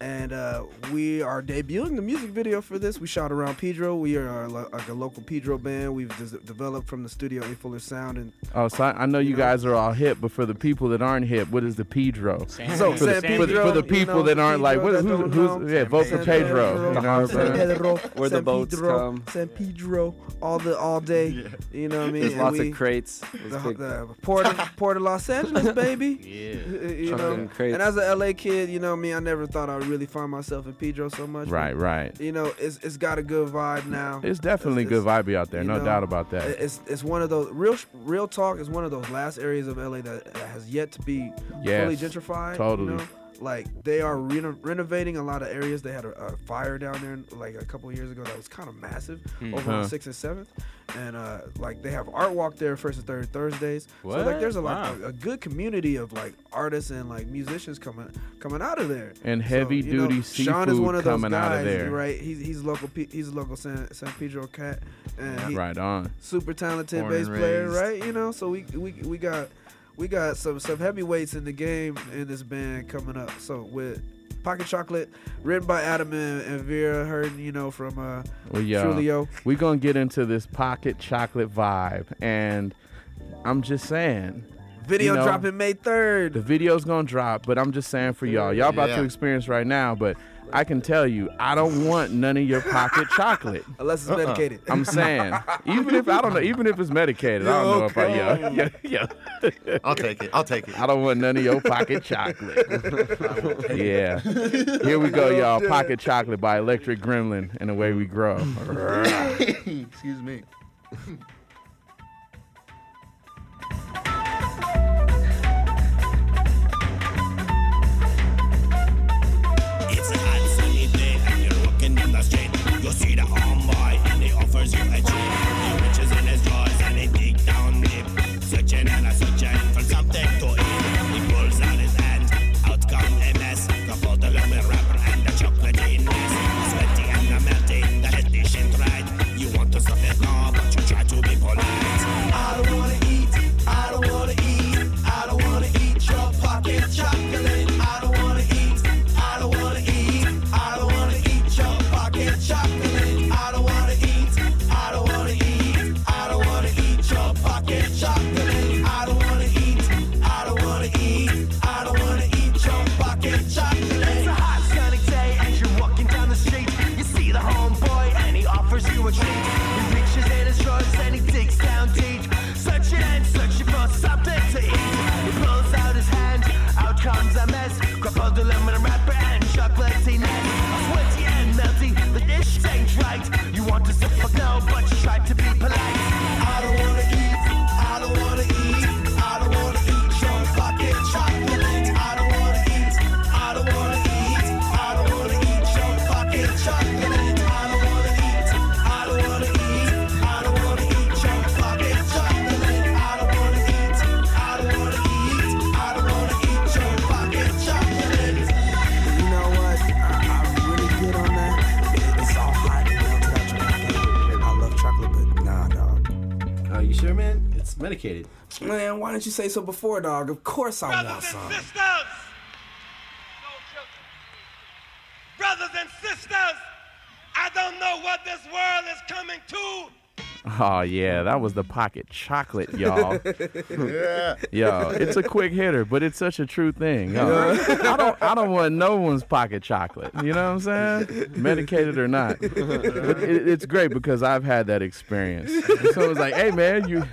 And uh, we are debuting the music video for this. We shot around Pedro. We are lo- like a local Pedro band. We've des- developed from the studio A Fuller Sound and Oh, so I, I know you guys are all hip, but for the people that aren't hip, what is the Pedro? San- So for, the, San for, the, for the Pedro, you people know, that aren't like, what, that who's, don't who's, know. yeah, San vote for Pedro, Pedro. You know San? Pedro, Where the San boats Pedro, come. San Pedro, all the all day. You know what I mean? There's And lots we- of crates. The, There's big- the Port of, Port of Los Angeles, baby. Yeah. you know. And as a LA kid, you know me, I never thought I'd really find myself in Pedro so much. Right, right. You know, it's it's got a good vibe now. It's definitely good vibe out there, no know, doubt about that. It's it's one of those real real talk is one of those last areas of LA that, has yet to be fully gentrified. totally. You know? Like they are reno- renovating a lot of areas. They had a, a fire down there like a couple of years ago that was kind of massive Hmm. over on Huh. Sixth and Seventh, and uh, like they have art walk there first and third Thursdays. What? So like there's a like Wow. a, a good community of like artists and like musicians coming coming out of there. And So, heavy know, duty Sean is seafood one of those coming guys, out of there. right? He's he's local. He's a local San San Pedro cat, and he, Right on. super talented Born bass player, right? You know, so we we we got we got some some heavyweights in the game in this band coming up. So with Pocket Chocolate, written by Adam and, and Vera, heard you know from uh Well, yeah, Trulio. we gonna get into this pocket chocolate vibe, and I'm just saying. Video you know, dropping May third. The video's gonna drop, but I'm just saying for y'all, y'all about Yeah. to experience right now. But I can tell you, I don't want none of your pocket chocolate Unless it's Uh-uh. medicated. I'm saying, even if I don't know, even if it's medicated, I don't know if I yeah yeah yeah. I'll take it. I'll take it. I don't want none of your pocket chocolate. yeah. Here we go, y'all. Pocket chocolate by Electric Gremlin, and the way we grow. Excuse me. Offers you polite. Man? Medicated. Man, why didn't you say so before, dog? Of course I want some. Brothers and sisters, Brothers and sisters, I don't know what this world is coming to. Oh yeah, that was the pocket chocolate, y'all. Yeah. Yo, it's a quick hitter, but it's such a true thing. yo. I don't I don't want no one's pocket chocolate. You know what I'm saying? Medicated or not. But it, it's great because I've had that experience. So Someone's like, "Hey man, you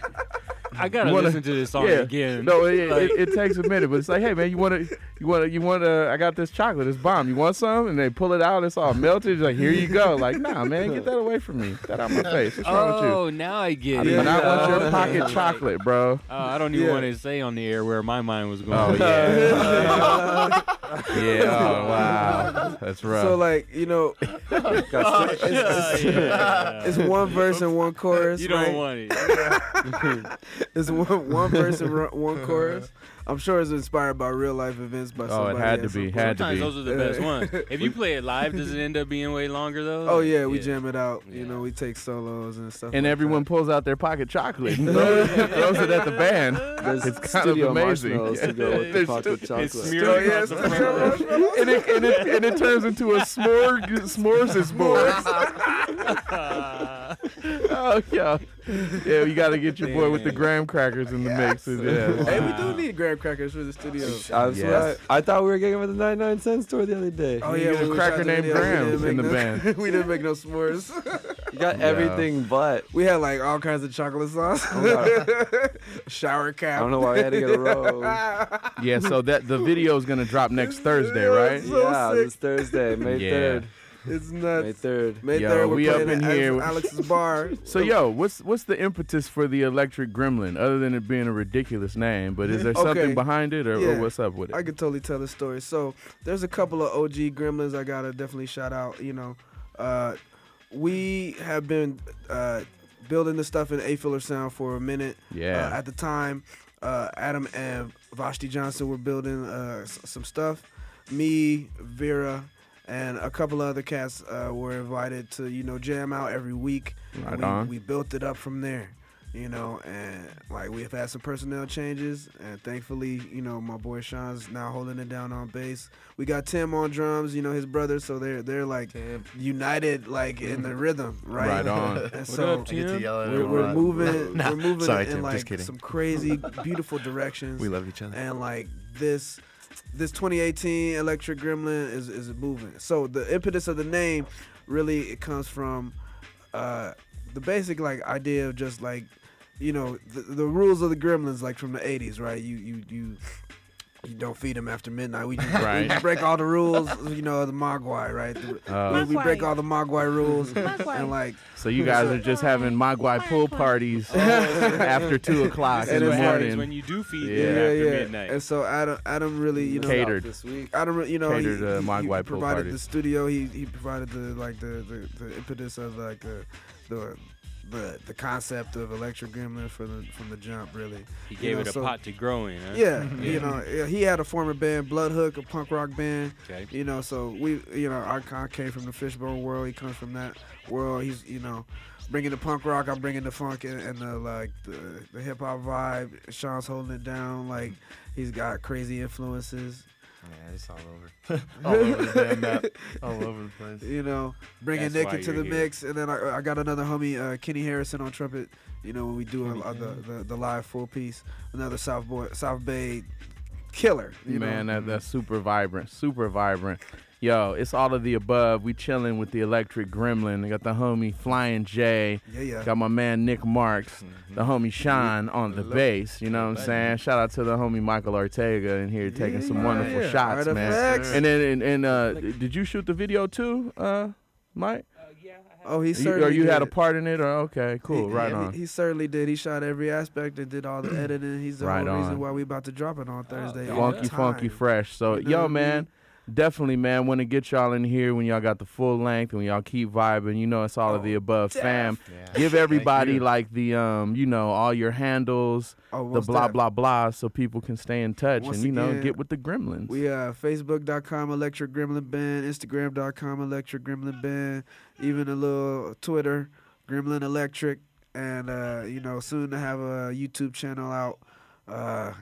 I gotta wanna- listen to this song yeah. again. No, it, Like- it, it takes a minute, but it's like, hey man, you want to, you want to, you want to? I got this chocolate, it's bomb. You want some? And they pull it out, it's all melted. It's like, here you go. Like, nah, man, get that away from me. Get that out my face. What's wrong with you? Oh, now I get I it. do not want your Oh. pocket chocolate, bro. Oh, I don't even Yeah. want to say on the air where my mind was going. Oh yeah. yeah. Oh wow. That's rough. So like you know, Got it's, oh, it's- Yeah. it's one verse and one chorus. You don't right? want it. it's one one verse and one chorus. I'm sure it's inspired by real life events by Oh, it somebody. had to at some be, point. had to Sometimes be. those are the best ones. If you play it live, does it end up being way longer though? Oh yeah, we jam it out. You know, we take solos and stuff. and like everyone pulls out their pocket chocolate and throws, throws it at the band. There's it's kind of amazing. marshmallows to go with the There's pocket stu- chocolate. Oh, it's It's smeared smeared across across the the front. and, it, and, it, and it turns into a smorg s'mores board. oh yeah, yeah. You got to get your boy with the graham crackers in the mix. and Yeah. Hey, we do need graham crackers for the studio. I, was Yes. I thought we were getting with the 99 cent store the other day. Oh You yeah, get a when we cracker shot named video, we Graham didn't in make the no- band. we didn't make no s'mores. You got Yeah. everything but. We had like all kinds of chocolate sauce. Oh, Shower cap. I don't know why I had to get a rose. Yeah. So that the video is gonna drop next Thursday, right? yeah, this Thursday, May Yeah. 3rd. It's nuts. May 3rd. May 3rd, we're we up playing in at here. Alex's bar. So yo, what's what's the impetus for the Electric Gremlin, other than it being a ridiculous name? But is there Okay. something behind it, or, Yeah. or what's up with it? I could totally tell the story. So there's a couple of OG gremlins I gotta definitely shout out. You know, uh, we have been uh, building the stuff in A filler sound for a minute. Yeah. Uh, at the time, uh, Adam and Vashti Johnson were building uh, s- some stuff. Me, Vera, and a couple other cats uh, were invited to you know jam out every week. Right we, on. we built it up from there you know, and like we've had some personnel changes, and thankfully, you know, my boy Sean's now holding it down on bass. We got Tim on drums, you know, his brother, so they're they're like united, like in the rhythm, right? Right on. And What so up, I get to Tim? yell at we're, we're moving, Nah, we're moving sorry, in Tim, just like kidding. some crazy, beautiful directions. We love each other. and like this. This 2018 Electric Gremlin is, is moving. So the impetus of the name really it comes from uh, the basic like idea of just like you know the, the rules of the gremlins like from the 80s right you you you you don't feed them after midnight we just, Right. we just break all the rules you know the mogwai right The- Oh. we, we break all the mogwai rules and like So you guys are just having Mogwai pool parties after two o'clock in And the it's like- morning. when you do feed Yeah. them yeah, after yeah. midnight. And so Adam, Adam really, you know, Catered. This week. Adam, re- you know, Catered he, to he- Mogwai he pool provided parties. the studio. He he provided the like the the, the impetus of like the the the the concept of electric gremlin for the from the jump. Really, He You gave know, it a so- pot to grow in. Huh? Yeah, you know, he had a former band, Bloodhook, a punk rock band. Okay. You know, so we, you know, I kind came from the Fishbone world. He comes from that world. He's, you know, bringing the punk rock. I'm bringing the funk and, and the like the, the hip hop vibe. Sean's holding it down. Like he's got crazy influences. Yeah, it's all over. all over the map. All over the place. You know, bringing That's Nick why into you're the here. mix, and then I, I got another homie, uh, Kenny Harrison on trumpet. You know, when we do a, the, the the live full piece, another South Boy, South Bay killer. You Man, know? that, that's super vibrant, super vibrant. Yo, it's all of the above. We chilling with the Electric Gremlin. I got the homie Flying J. Yeah, yeah. Got my man Nick Marks, the homie Sean on the bass. You know what I'm saying? Shout out to the homie Michael Ortega in here taking some wonderful yeah. shots, man. Artifacts. And then and, and uh, did you shoot the video too, uh, Mike? Oh, he You- certainly or you had a part in it, or okay, cool, He- right yeah, on. He, he certainly did. He shot every aspect and did all the editing. He's the Right whole on. reason why we about to drop it on Thursday. all funky, funky, fresh. So, You know yo, what I man, mean? Definitely, man, want to get y'all in here when y'all got the full length and when y'all keep vibing. You know, it's all of the above, fam. Yeah. Give everybody like the, um, you know, all your handles, Oh, the blah def. blah blah, so people can stay in touch Once and you know get with the gremlins. We uh Facebook.com Electric Gremlin Band, Instagram.com Electric Gremlin Band, even a little Twitter, Gremlin Electric, and uh, you know, soon to have a YouTube channel out. Uh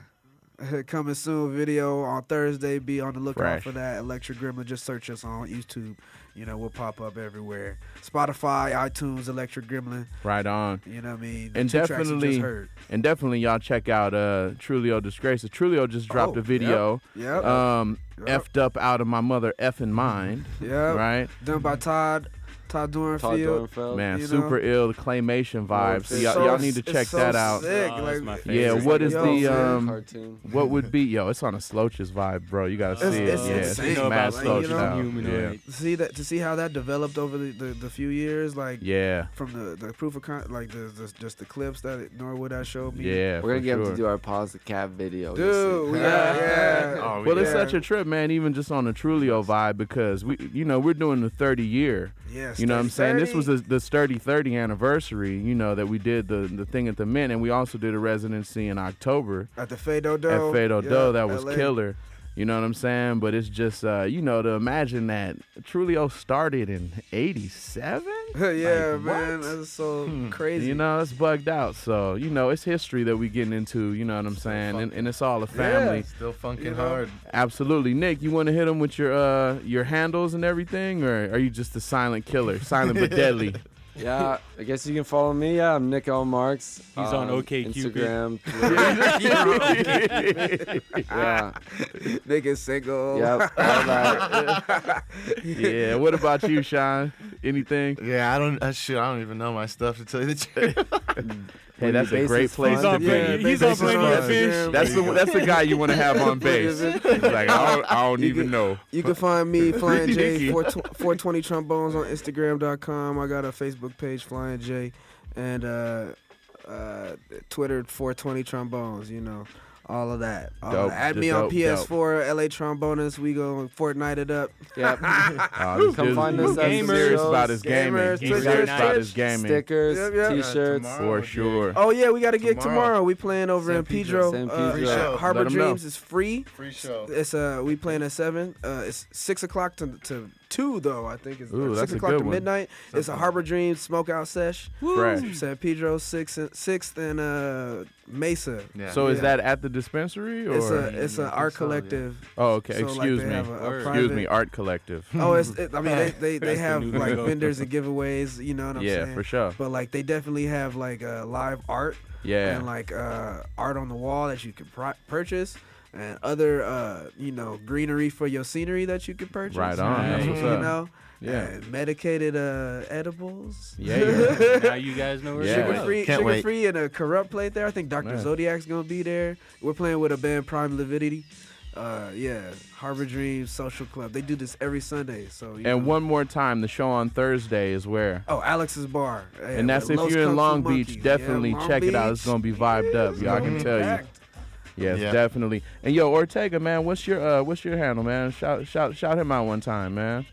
coming soon video on Thursday. Be on the lookout Fresh. for that. Electric Gremlin. Just search us on YouTube. You know, we'll pop up everywhere. Spotify, iTunes, Electric Gremlin. Right on. You know what I mean? The And two tracks just definitely, and definitely, y'all check out uh Trulio Disgracias. Trulio just dropped Oh, a video. Yeah. yep. Um, Yep. effed up out of my mother effing mind. Yeah. Right. Done by Todd. Todd Dornfield. Man, you know? super ill the claymation vibes. So y'all, so y'all need to check it's that out. sick, Oh, that's like- my yeah, favorite. what is Yo, the um? Cartoon. What would be yo? It's on a Sloach's vibe, bro. You gotta It's, see it's it. Yeah, insane. it's mad like, Sloach you know. Yeah. to see that to see how that developed over the, the, the few years, like Yeah. from the, the proof of con- like the, the just the clips that it, Norwood had showed me. Yeah, We're gonna for get him sure. to do our pause the cab video. Dude, You'll see. we got- yeah. Oh, well, it's such a trip, man. Even just on the Trulio vibe, because we, you know, we're doing the 30 year. Yeah, you know what I'm saying. This was the, the sturdy 30 anniversary. You know that we did the the thing at the Mint, and we also did a residency in October At the Fais Do-Do. at Fado yeah, Doe. That was LA. killer. You know what I'm saying? But it's just, uh, you know, to imagine that Trulio started in '87. yeah, Like, man, what? that's so Hmm. crazy. You know, it's bugged out. So, you know, it's history that we getting into, you know what I'm saying? And, and it's all a family. Still funking You know? hard. Absolutely. Nick, you want to hit him with your uh your handles and everything or are you just a silent killer? Silent but deadly. Yeah, I guess you can follow me. Yeah, I'm Nick L. Marks. He's on OkCupid. Instagram, Yeah. Twitter. yeah. Nigga single. Yep, all that. yeah, what about you, Sean? Anything? Yeah, I don't. Uh, shit, I don't even know my stuff to tell you the truth. Hey, that's a great place to be. on he's on Base is Plenty of. Fish. That's the that's the guy you want to have on base. Like, I don't, I don't even can- know. You can find me Flying J Sneaky. 420 trombones on Instagram.com. I got a Facebook page Flying J and uh, uh, Twitter 420 trombones. You know. All of that. All of that. Add the me on dope, PS4, LA Trombonist. We go Fortnite it up. Yep. This Come dude's- find us he's at the serious shows. about his gaming. Gamers, He's Twitch, serious about his gaming. Stickers, Yep, yep. t-shirts. For sure. Oh yeah, we got a gig Tomorrow. tomorrow. We playing over San in Pedro. Pedro. San Uh, Pedro. uh, Show. Harbor Let 'em know. Dreams is free. Free show. It's uh we playing at seven. Uh, it's six o'clock to to two though. I think it's Ooh, or six o'clock to one. midnight. It's a Harbor Dreams smokeout sesh. Fresh. San Pedro sixth and sixth and uh Mesa. Yeah. So is that at the dispensary or? It's a it's an think art so, yeah. collective. oh, okay. so, Excuse they me. a- a Excuse me. Art collective. Oh, it's. It, I mean, they they, they That's the have like vendors and giveaways. You know what I'm yeah, saying? for sure. But like they definitely have like uh, live art Yeah. and like uh, art on the wall that you can pri- purchase and other uh, you know greenery for your scenery that you can purchase. Right on. That's what's You know. Yeah. And medicated uh, edibles. Yeah, yeah. now you guys know where Yeah. Sugar free, Can't sugar wait. free, and a corrupt plate there. I think Dr. Zodiac's gonna be there. We're playing with a band, Prime Lividity. Uh, yeah, Harbor Dreams Social Club. They do this every Sunday. So you And know. one more time, the show on Thursday is where? Oh, Alex's bar. Yeah, and that's if Los you're in Kung Fu Long Monkeys. Beach, Yeah, definitely Long check it out. It's gonna be vibed up. Y'all can tell you. Packed. Yes, Yeah. definitely. And yo, Ortega, man, what's your uh, what's your handle, man? Shout shout shout him out one time, man.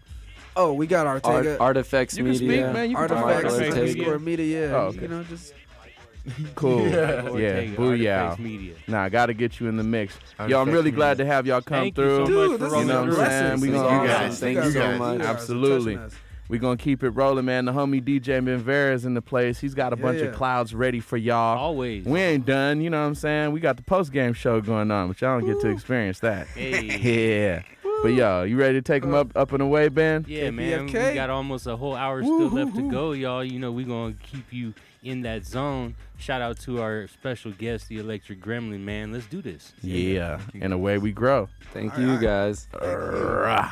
Oh, we got Ortega. Art, Artifacts You can Media. speak, man. You can talk. Artifacts Ortega. underscore media. Oh, okay. You know, just Cool. Yeah. Yeah, Ortega, booyah. Artifacts Media. Nah, I gotta get you in the mix. Yo, I'm really glad to have y'all come Thank you through. so much Dude, for this You know what I'm saying? We This gonna, You guys, thank guys you so much. guys are Absolutely. Touching us. we gonna keep it rolling, man. The homie DJ Benvera's in the place. He's got a Yeah, bunch yeah. of clouds ready for y'all. Always. We ain't done, you know what I'm saying? We got the post game show going on, but y'all don't get to experience that. Hey. yeah. But y'all, you ready to take them up up and away, Ben? Yeah, man. KPFK. We got almost a whole hour still left to go, y'all. You know, we going to keep you in that zone. Shout out to our special guest, the Electric Gremlin, man. Let's do this. Yeah. And away we grow. Thank you guys. Rah.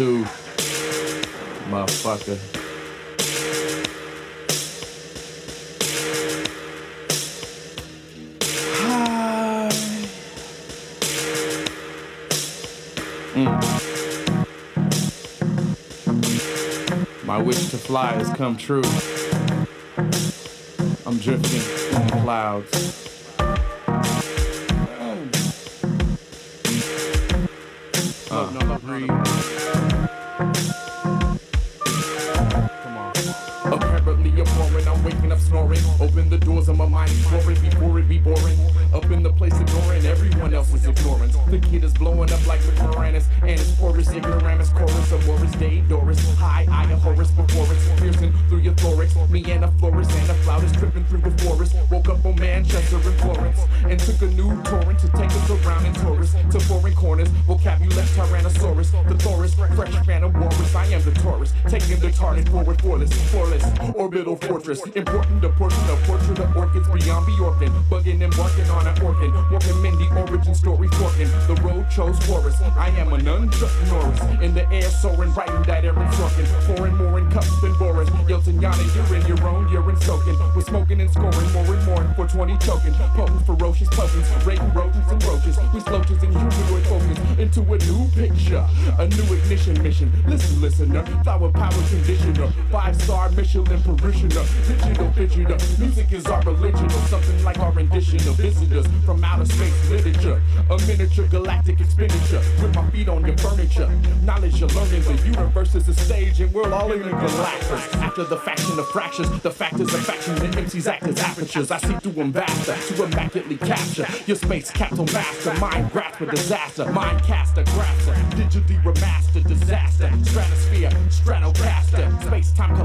02. Motherfucker. Mm. My wish to fly has come true. I'm drifting in clouds. I am an unchuck Norris. In the air soaring, writing that Aaron Sorkin. Pouring more in cups than Boris. Yeltsin Yana, you're in your own urine soaking. We're smoking and scoring more and more. For 20 choking. Potent ferocious potents. Raiding rodents and roaches. We sloaches and humanoid focus. Into a new picture. A new ignition mission. Listen, listener. Flower power conditioner. Five star Michelin parishioner. Digital fidgeter. Music is our religion. Or something like our rendition of visitors from outer space literature. A miniature galactic expenditure. With my feet on your furniture. Knowledge you're learning. The universe is a stage and we're all in a galactus. After the faction of fractures, the factors of faction, the MCs act as apertures. I see through them faster to immaculately capture your space capital master. Mind grasp for disaster. Mind caster, grasser. Digitally remastered disaster. Stratosphere, stratocaster. Space time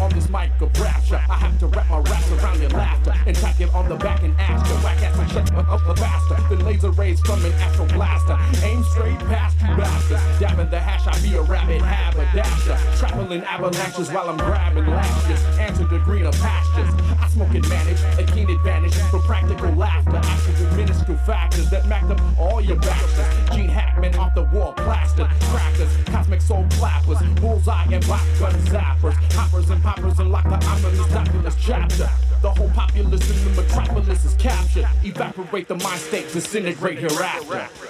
On this mic of rapture. I have to wrap my raps around your laughter. And tack it on the back and ask you. Whack ass and shut up the faster. The laser rays from an astro blaster. Aim straight past you bastards. Dabbing the hash, I be a rabbit haberdasher. Traveling avalanches while I'm grabbing lashes. Answer the green of pastures. I smoke and manage a keen advantage for practical laughter. Actions and minuscule factors that macked up all your bastards. Gene Hackman off the wall, plastered. Crackers, cosmic soul clappers. Bullseye and black gun zappers. Hoppers and poppers unlock the ominous doculus chapter. The whole populace in the metropolis is captured. Evaporate the mind state, disintegrate hereafter.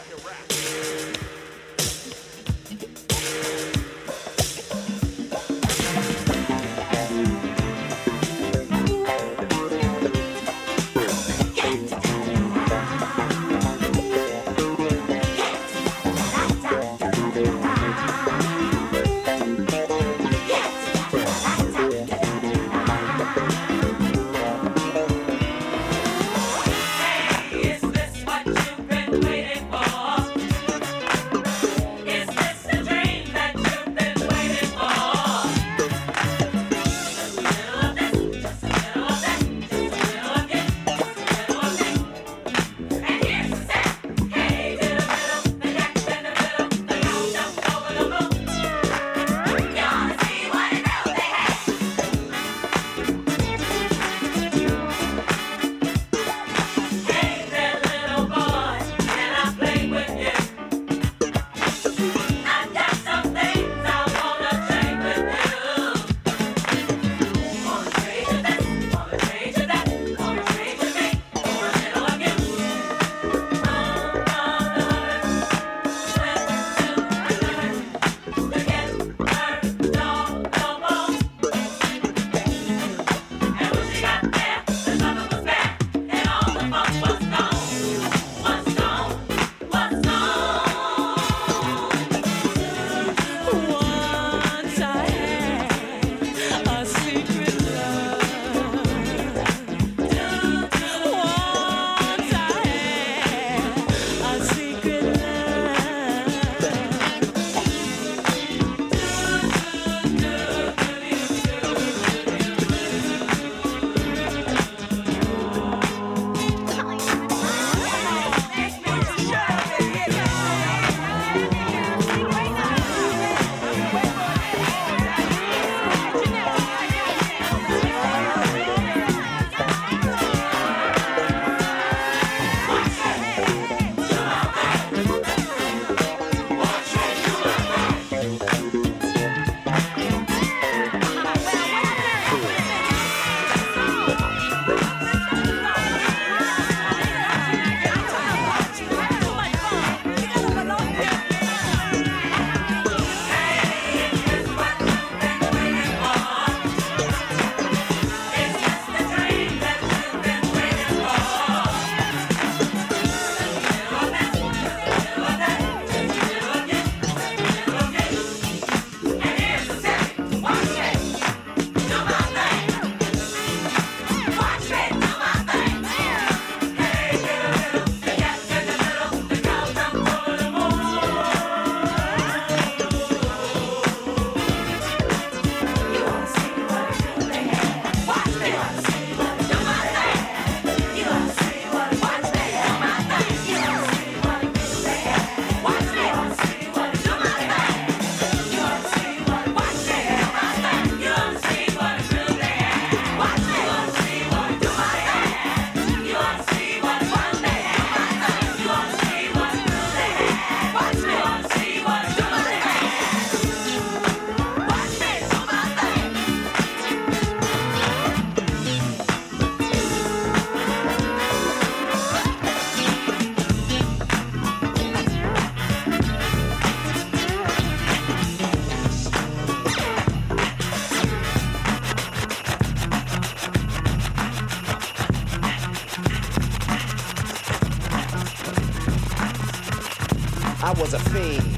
Was a fiend.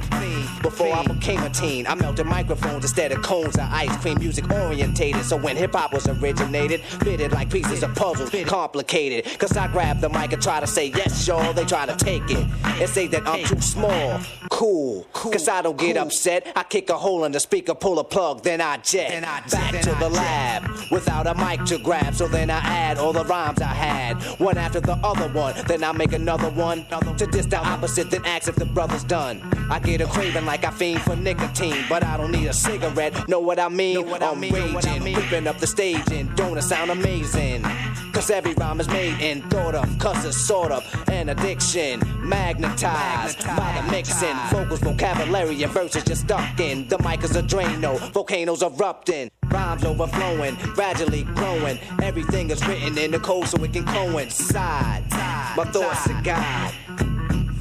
Before I became a teen, I melted microphones instead of cones of ice cream. Music orientated, so when hip hop was originated, fitted like pieces of puzzles, complicated. Cause I grab the mic and try to say yes, y'all. They try to take it and say that I'm too small. Cool, cause I don't get upset. I kick a hole in the speaker, pull a plug, then I jet. Back to the lab without a mic to grab. So then I add all the rhymes I had, one after the other one. Then I make another one to diss the opposite, then ask if the brother's done. I get a craving like I fiend for nicotine, but I don't need a cigarette. Know what I mean? I'm raging, whipping up the stage, and don't it sound amazing? Cause every rhyme is made and thought of, cause it's sort of an addiction. Magnetized by the mixing, vocals, vocabulary, and verses just stuck in. The mic is a Drano, volcanoes erupting. Rhymes overflowing, gradually growing. Everything is written in the code so it can coincide. My thoughts are God.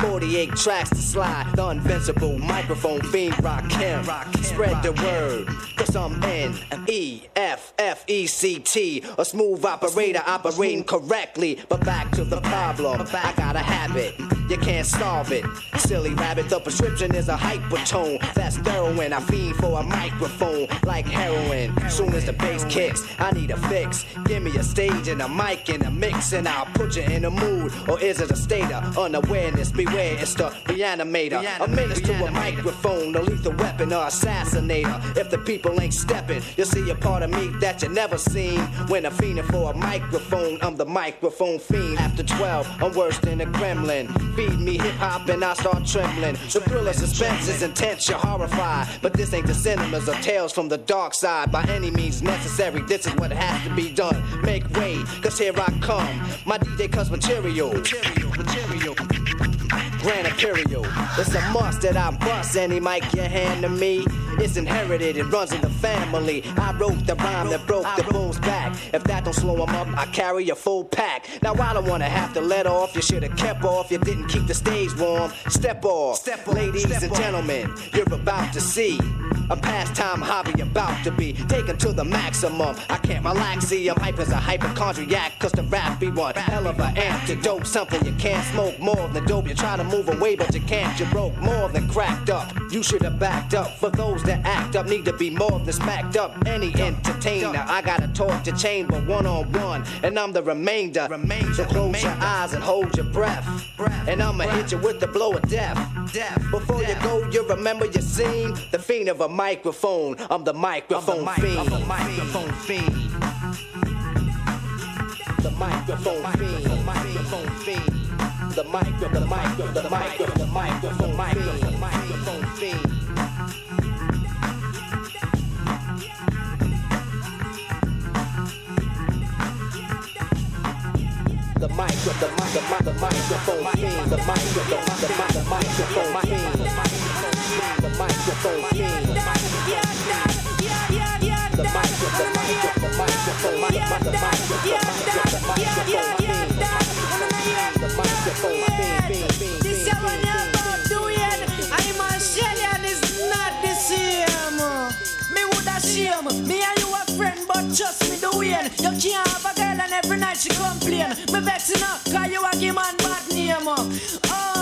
48 tracks to slide. The invincible microphone fiend rock him. Spread the word. Cause I'm N E F F E C T. A smooth operator operating correctly. But back to the problem. I got a habit. You can't solve it. Silly rabbit, the prescription is a hypertone. That's heroin. I fiend for a microphone like heroin. Soon as the bass kicks, I need a fix. Give me a stage and a mic and a mix, and I'll put you in a mood. Or is it a state of unawareness? Beware, it's the reanimator. A menace to a microphone, a lethal weapon or assassinator. If the people ain't stepping, you'll see a part of me that you never seen. When I'm fiending for a microphone, I'm the microphone fiend. After 12, I'm worse than a gremlin. Feed me hip hop and I start trembling. The thrill of suspense is intense, you're horrified. But this ain't the cinemas or tales from the dark side. By any means necessary, this is what has to be done. Make way, cause here I come. My DJ cuts material. Material, material. Música Imperial. It's a must that I bust any mic you hand to me. It's inherited, it runs in the family. I wrote the rhyme that broke the bull's back. If that don't slow him up, I carry a full pack. Now I don't wanna have to let off. You should have kept off. You didn't keep the stage warm. Step off, Step off. ladies Step and gentlemen. You're about to see a pastime hobby about to be taken to the maximum. I can't relax, see I'm hype as a hypochondriac, cause the rap be one hell of an antidote. Something you can't smoke more than dope. You try to move away, but you can't. You broke more than cracked up. You should have backed up. For those that act up, need to be more than smacked up. Any entertainer, I gotta talk to chamber one on one, and I'm the remainder. So close your eyes and hold your breath. And I'ma hit you with the blow of death. Before you go, you remember your scene. The fiend of a microphone. I'm the microphone fiend. The microphone fiend. Fiend. The microphone fiend. The micro, the micro, the micro, the microphone fiend. The microphone fiend. The micro, the mic, the mic, the microphone fiend. The micro, the mic, the mic, the microphone. The microphone fiend. The microphone, mic, the mic, the micro, the microphone fiend. The microphone fiend, Me and you a friend, but trust me doing. You can't have a girl and every night she complain. Me vexing up, cause you a give man bad name. Oh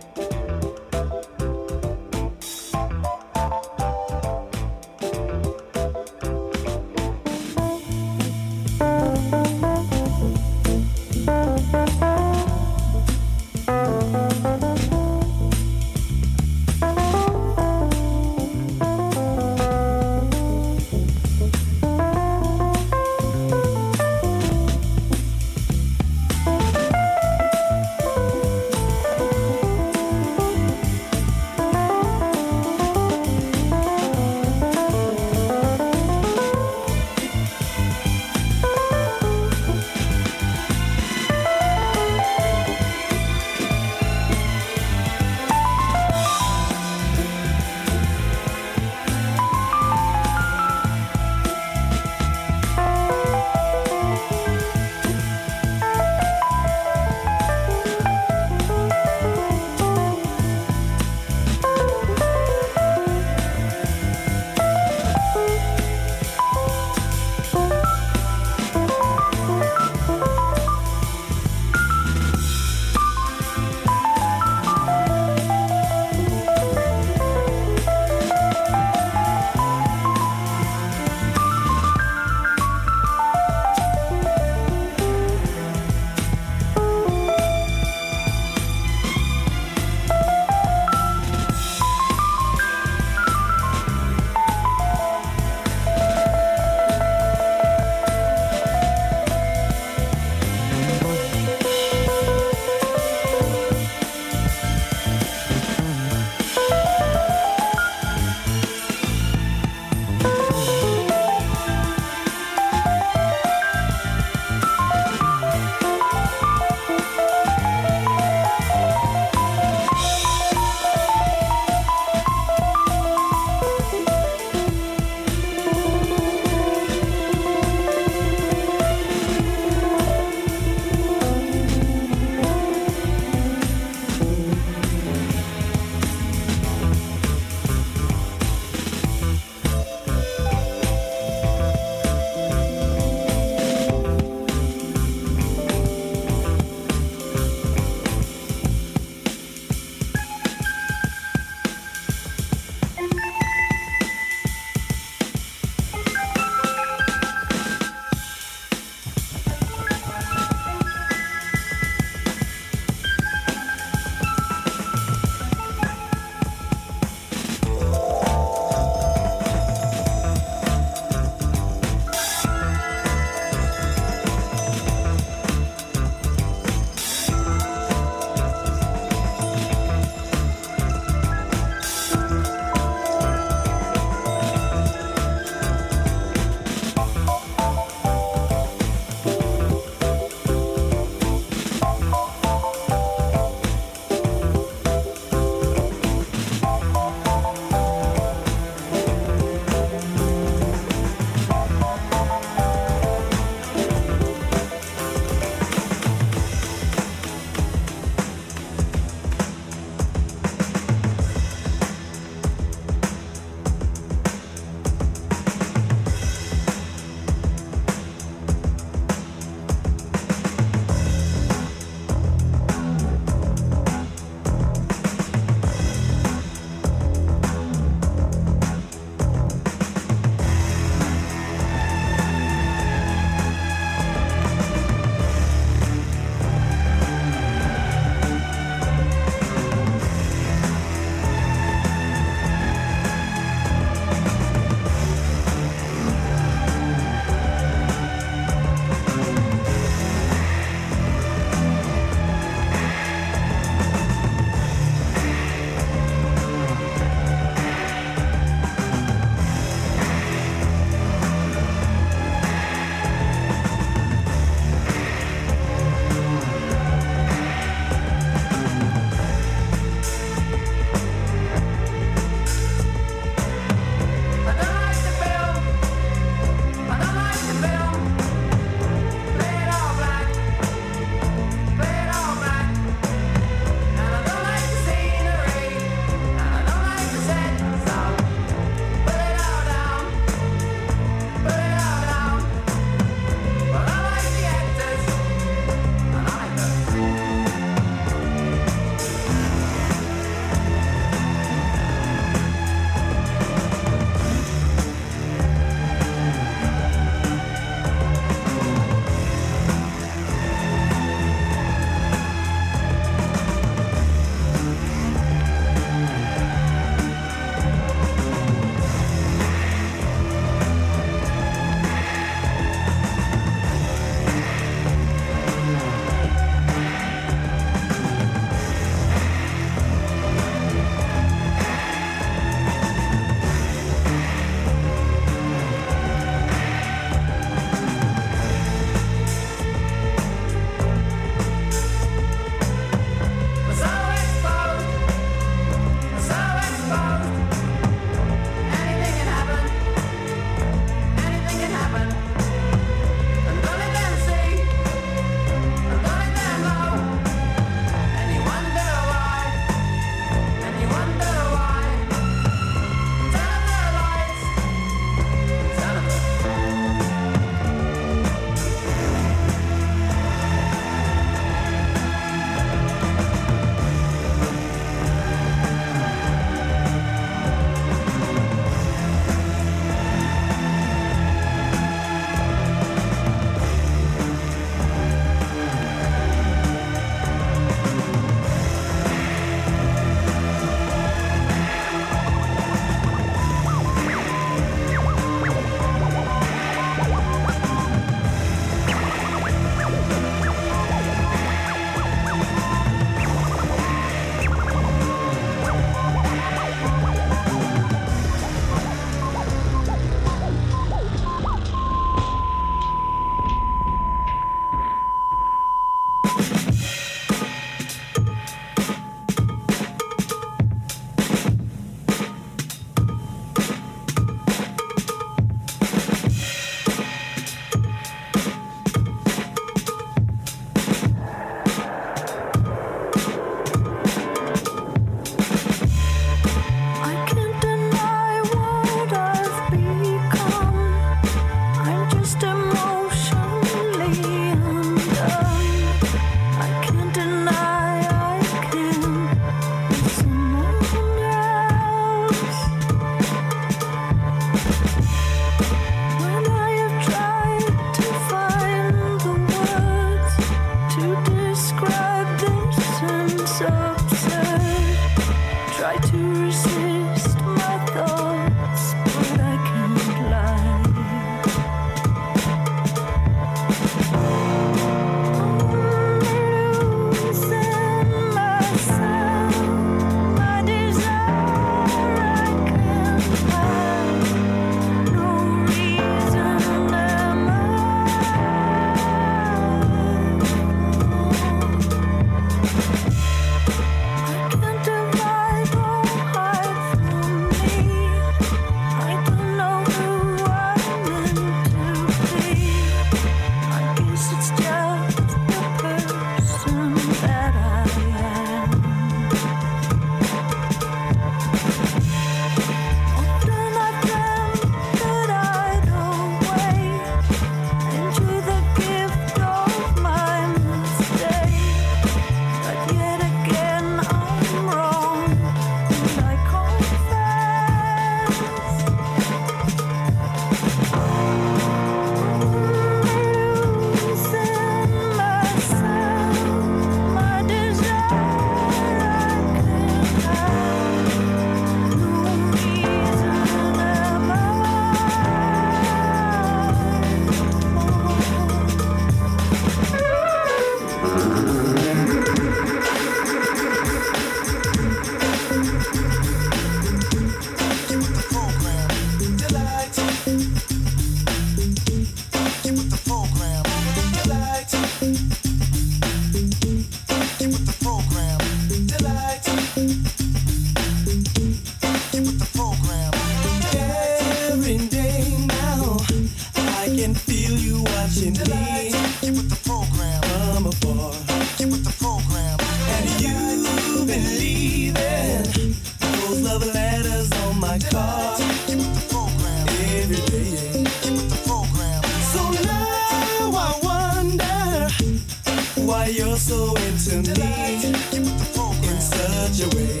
in such a way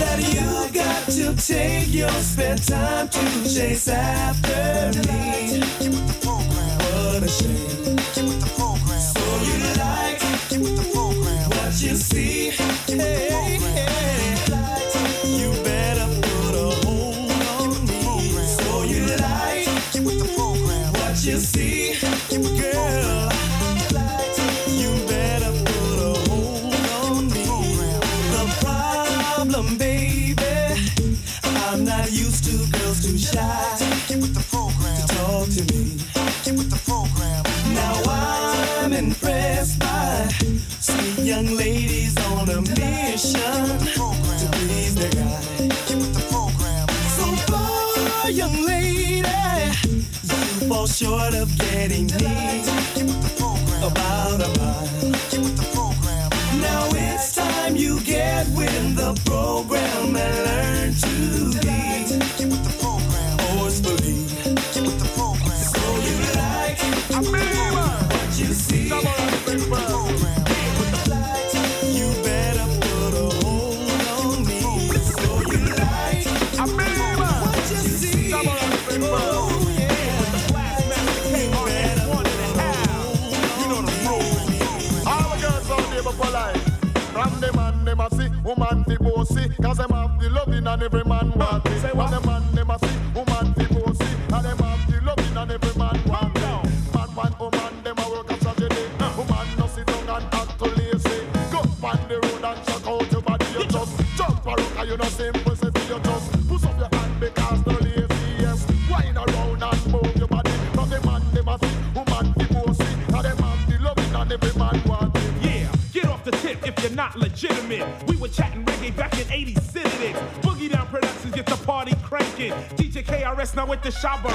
that you got to take your spare time to chase after me. What a shame. So you like what you see. Shabba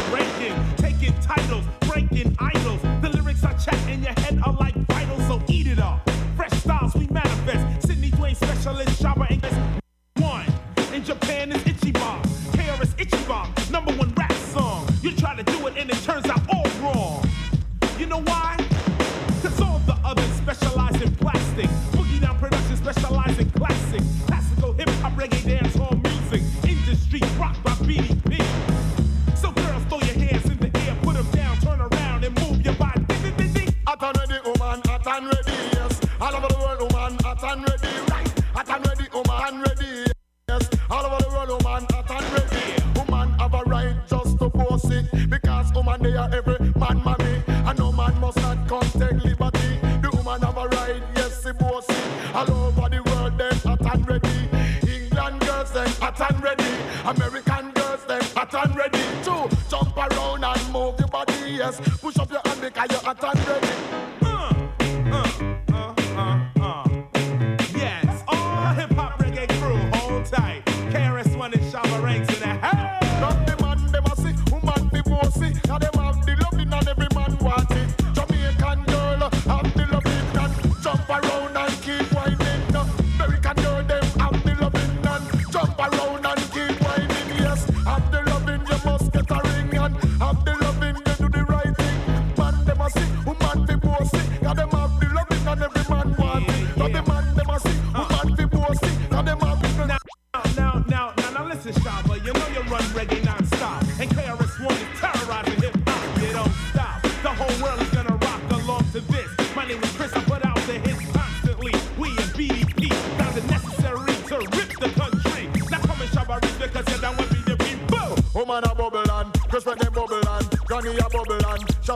jump around and move your body, yes. Push up your hand because you're hot and ready.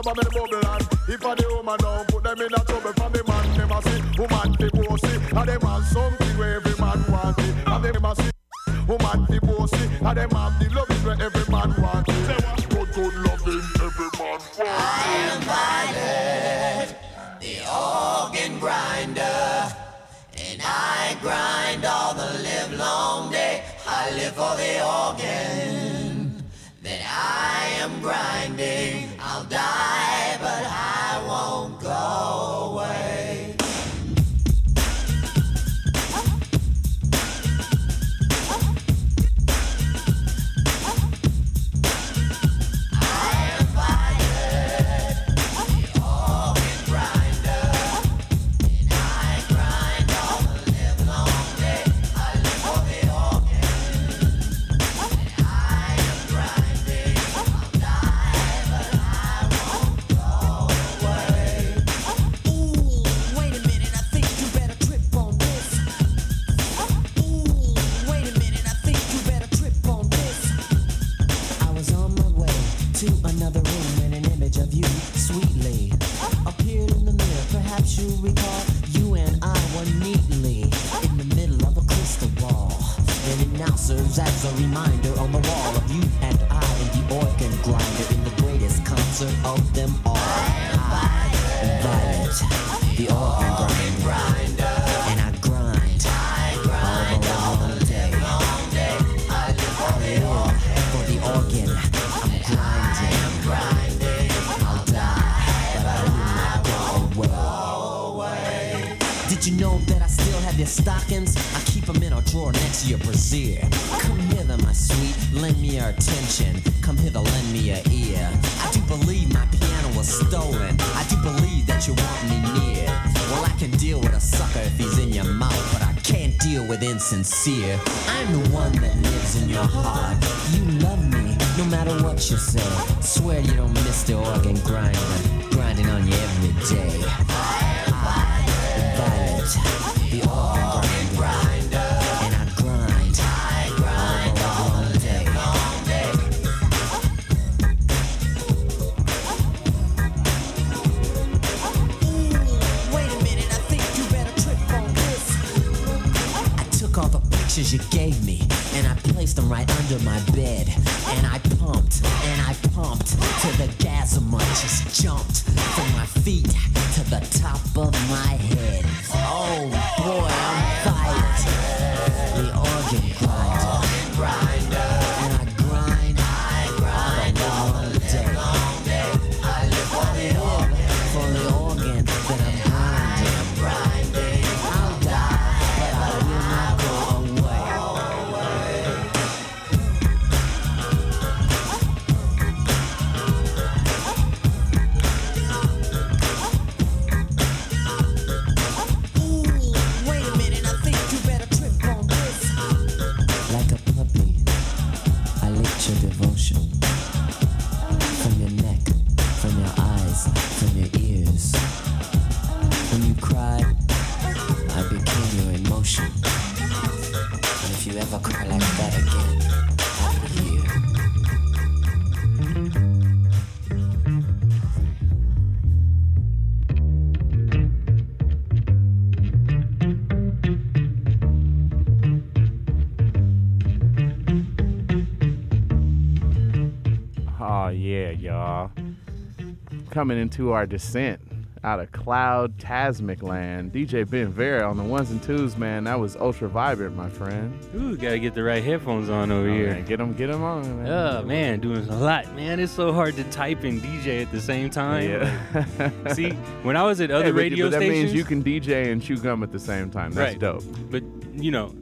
bubble and if I the woman down, put them in a trouble for the man. Them see woman the pussy and them a something. Pictures you gave me and I placed them right under my bed. And I pumped and I pumped till the gasm just jumped from my feet to the top of my head. Oh boy, I'm fired. The organ grinder. Coming into our descent out of cloud tasmic land. DJ Ben Vera on the ones and twos, man. That was ultra vibrant, my friend. Ooh, gotta get the right headphones on over Oh, here. man, get them, get them on, man. Oh man, doing a lot, man. It's so hard to type and DJ at the same time. Yeah. Like, see, when I was at other radio but that stations, means you can DJ and chew gum at the same time. That's right. dope. But you know,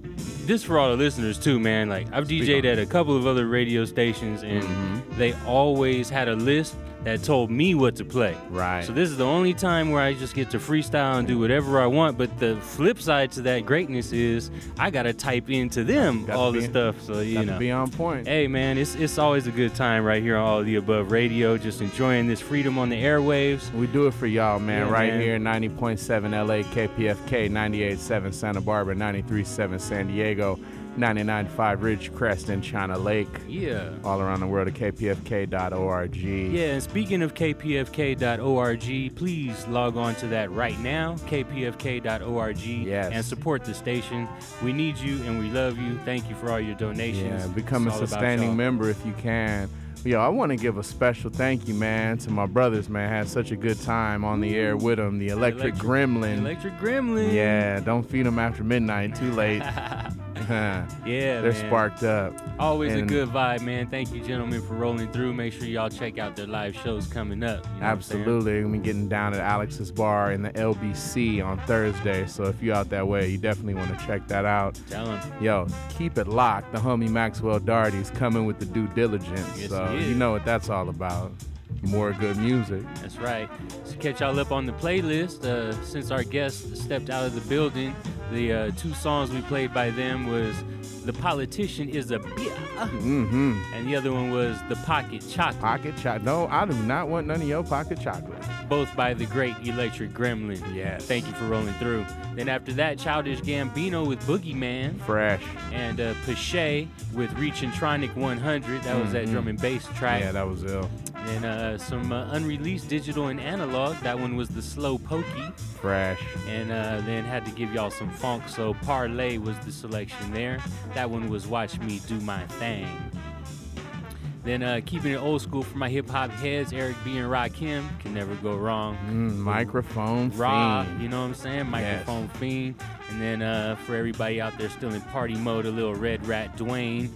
this for all the listeners too, man. Like I've DJ'd at a couple of other radio stations, and Mm-hmm. they always had a list that told me what to play. Right. So this is the only time where I just get to freestyle and do whatever I want. But the flip side to that greatness is I gotta type into them all the stuff. So you gotta know, be on point. Hey man, it's it's always a good time right here on All the Above Radio, just enjoying this freedom on the airwaves. We do it for y'all, man. Yeah, right man. here, 90.7 LA, KPFK, 98.7 Santa Barbara, 93.7 San Diego, 99.5 Ridgecrest in China Lake. Yeah. All around the world at kpfk.org. Yeah, and speaking of kpfk.org, please log on to that right now, kpfk.org, Yes. and support the station. We need you and we love you. Thank you for all your donations. Yeah, become a It's about sustaining member if you can. Yo, I want to give a special thank you, man, to my brothers, man. Had such a good time on the air with them. The Electric, Electric- Gremlin. Electric Gremlin. Yeah, don't feed them after midnight. Too late. Yeah, They're man. sparked up. Always And- a good vibe, man. Thank you, gentlemen, for rolling through. Make sure y'all check out their live shows coming up. You know what I'm saying? Absolutely. We getting down at Alex's Bar in the LBC on Thursday. So if you're out that way, you definitely want to check that out. Tell. Yo, keep it locked. The homie Maxwell Darty's coming with the due diligence. Yes, so. You know what that's all about. More good music. That's right. To catch y'all up on the playlist, uh, since our guest stepped out of the building, the uh, two songs we played by them was "The Politician Is a Bitch," Mm-hmm. and the other one was "The Pocket Chocolate." Pocket chocolate. No, I do not want none of your pocket chocolate. Both by the great Electric Gremlin. Yes. Thank you for rolling through. Then after that, Childish Gambino with Boogeyman. Fresh. And uh, Pache with Reaching Tronic 100. That was that Mhm. drum and bass track. Yeah, that was ill. Then uh, some uh, unreleased digital and analog. That one was the Slow Pokey. Fresh. And uh, then had to give y'all some funk. So Parlay was the selection there. That one was Watch Me Do My Thing. Then uh, keeping it old school for my hip hop heads, Eric B and Rakim can never go wrong. Mm, microphone Raw, fiend. you know what I'm saying? Microphone fiend. And then uh, for everybody out there still in party mode, a little Red Rat Dwayne.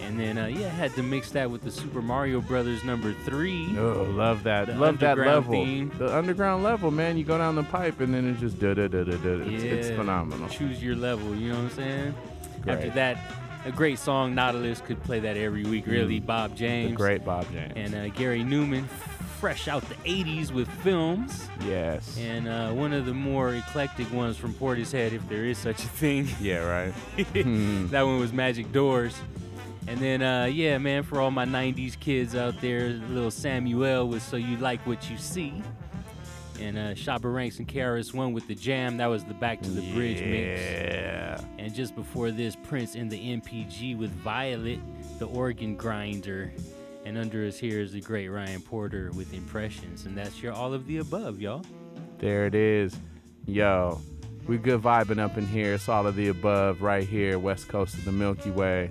And then uh, yeah, had to mix that with the Super Mario Brothers number three. Oh, love that. The love that level. theme. The underground level, man. You go down the pipe and then it just da da da da da. It's, it's phenomenal. Choose your level, you know what I'm saying? After that, a great song, Nautilus could play that every week, really. Mm. Bob James. The great Bob James. And uh, Gary Numan, fresh out the 80s with films. Yes. And uh, one of the more eclectic ones from Portishead, if there is such a thing. Yeah, right. Hmm. that one was Magic Doors. And then, uh, yeah, man, for all my 90s kids out there, little Samuelle was So You Like What You See. And uh, Shabba Ranks and KRS One with the Jam. That was the Back to the Bridge mix. Yeah. And just before this, Prince in the NPG with Violet, the organ grinder. And under us here is the great Ryan Porter with Impressions. And that's your all of the above, y'all. There it is. Yo, we good vibing up in here. It's all of the above right here, west coast of the Milky Way.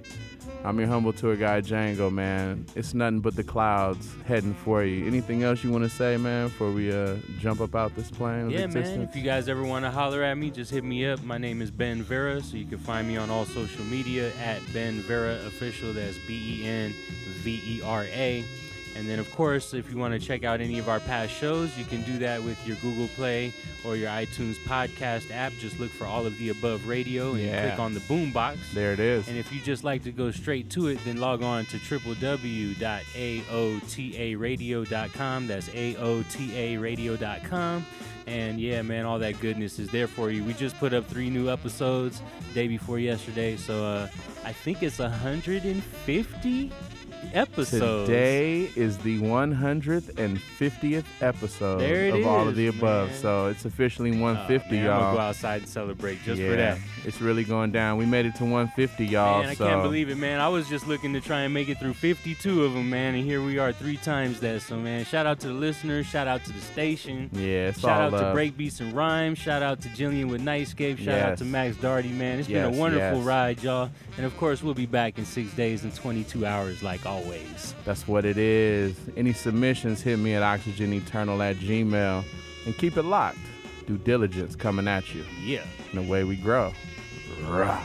I'm your humble tour guide, Django, man. It's nothing but the clouds heading for you. Anything else you want to say, man, before we uh, jump up out this plane Yeah, man. If you guys ever want to holler at me, just hit me up. My name is Ben Vera, so you can find me on all social media at Ben Vera Official. That's B E N V E R A. And then, of course, if you want to check out any of our past shows, you can do that with your Google Play or your iTunes podcast app. Just look for all of the above radio and Yeah. click on the boombox. There it is. And if you just like to go straight to it, then log on to www.aotaradio.com. That's aotaradio.com. And yeah, man, all that goodness is there for you. We just put up three new episodes day before yesterday, so uh, I think it's 150 episodes. Today is the 150th episode of all of the above. man. So it's officially 150, Oh, man, I'm y'all. gonna go outside and celebrate just yeah, for that. It's really going down. We made it to 150, y'all. Man, I so can't believe it, man. I was just looking to try and make it through 52 of them, man, and here we are three times that. So, man, shout out to the listeners, shout out to the station. Yeah, it's shout out love. to Breakbeats and Rhymes, shout out to Jillian with Nightscape, shout out to Max Darty, man. It's been a wonderful yes. ride, y'all. And of course, we'll be back in six days and 22 hours, like always. That's what it is. Any submissions, hit me at oxygeneternal at gmail. And keep it locked. Due diligence coming at you. Yeah. And the way we grow. Rah.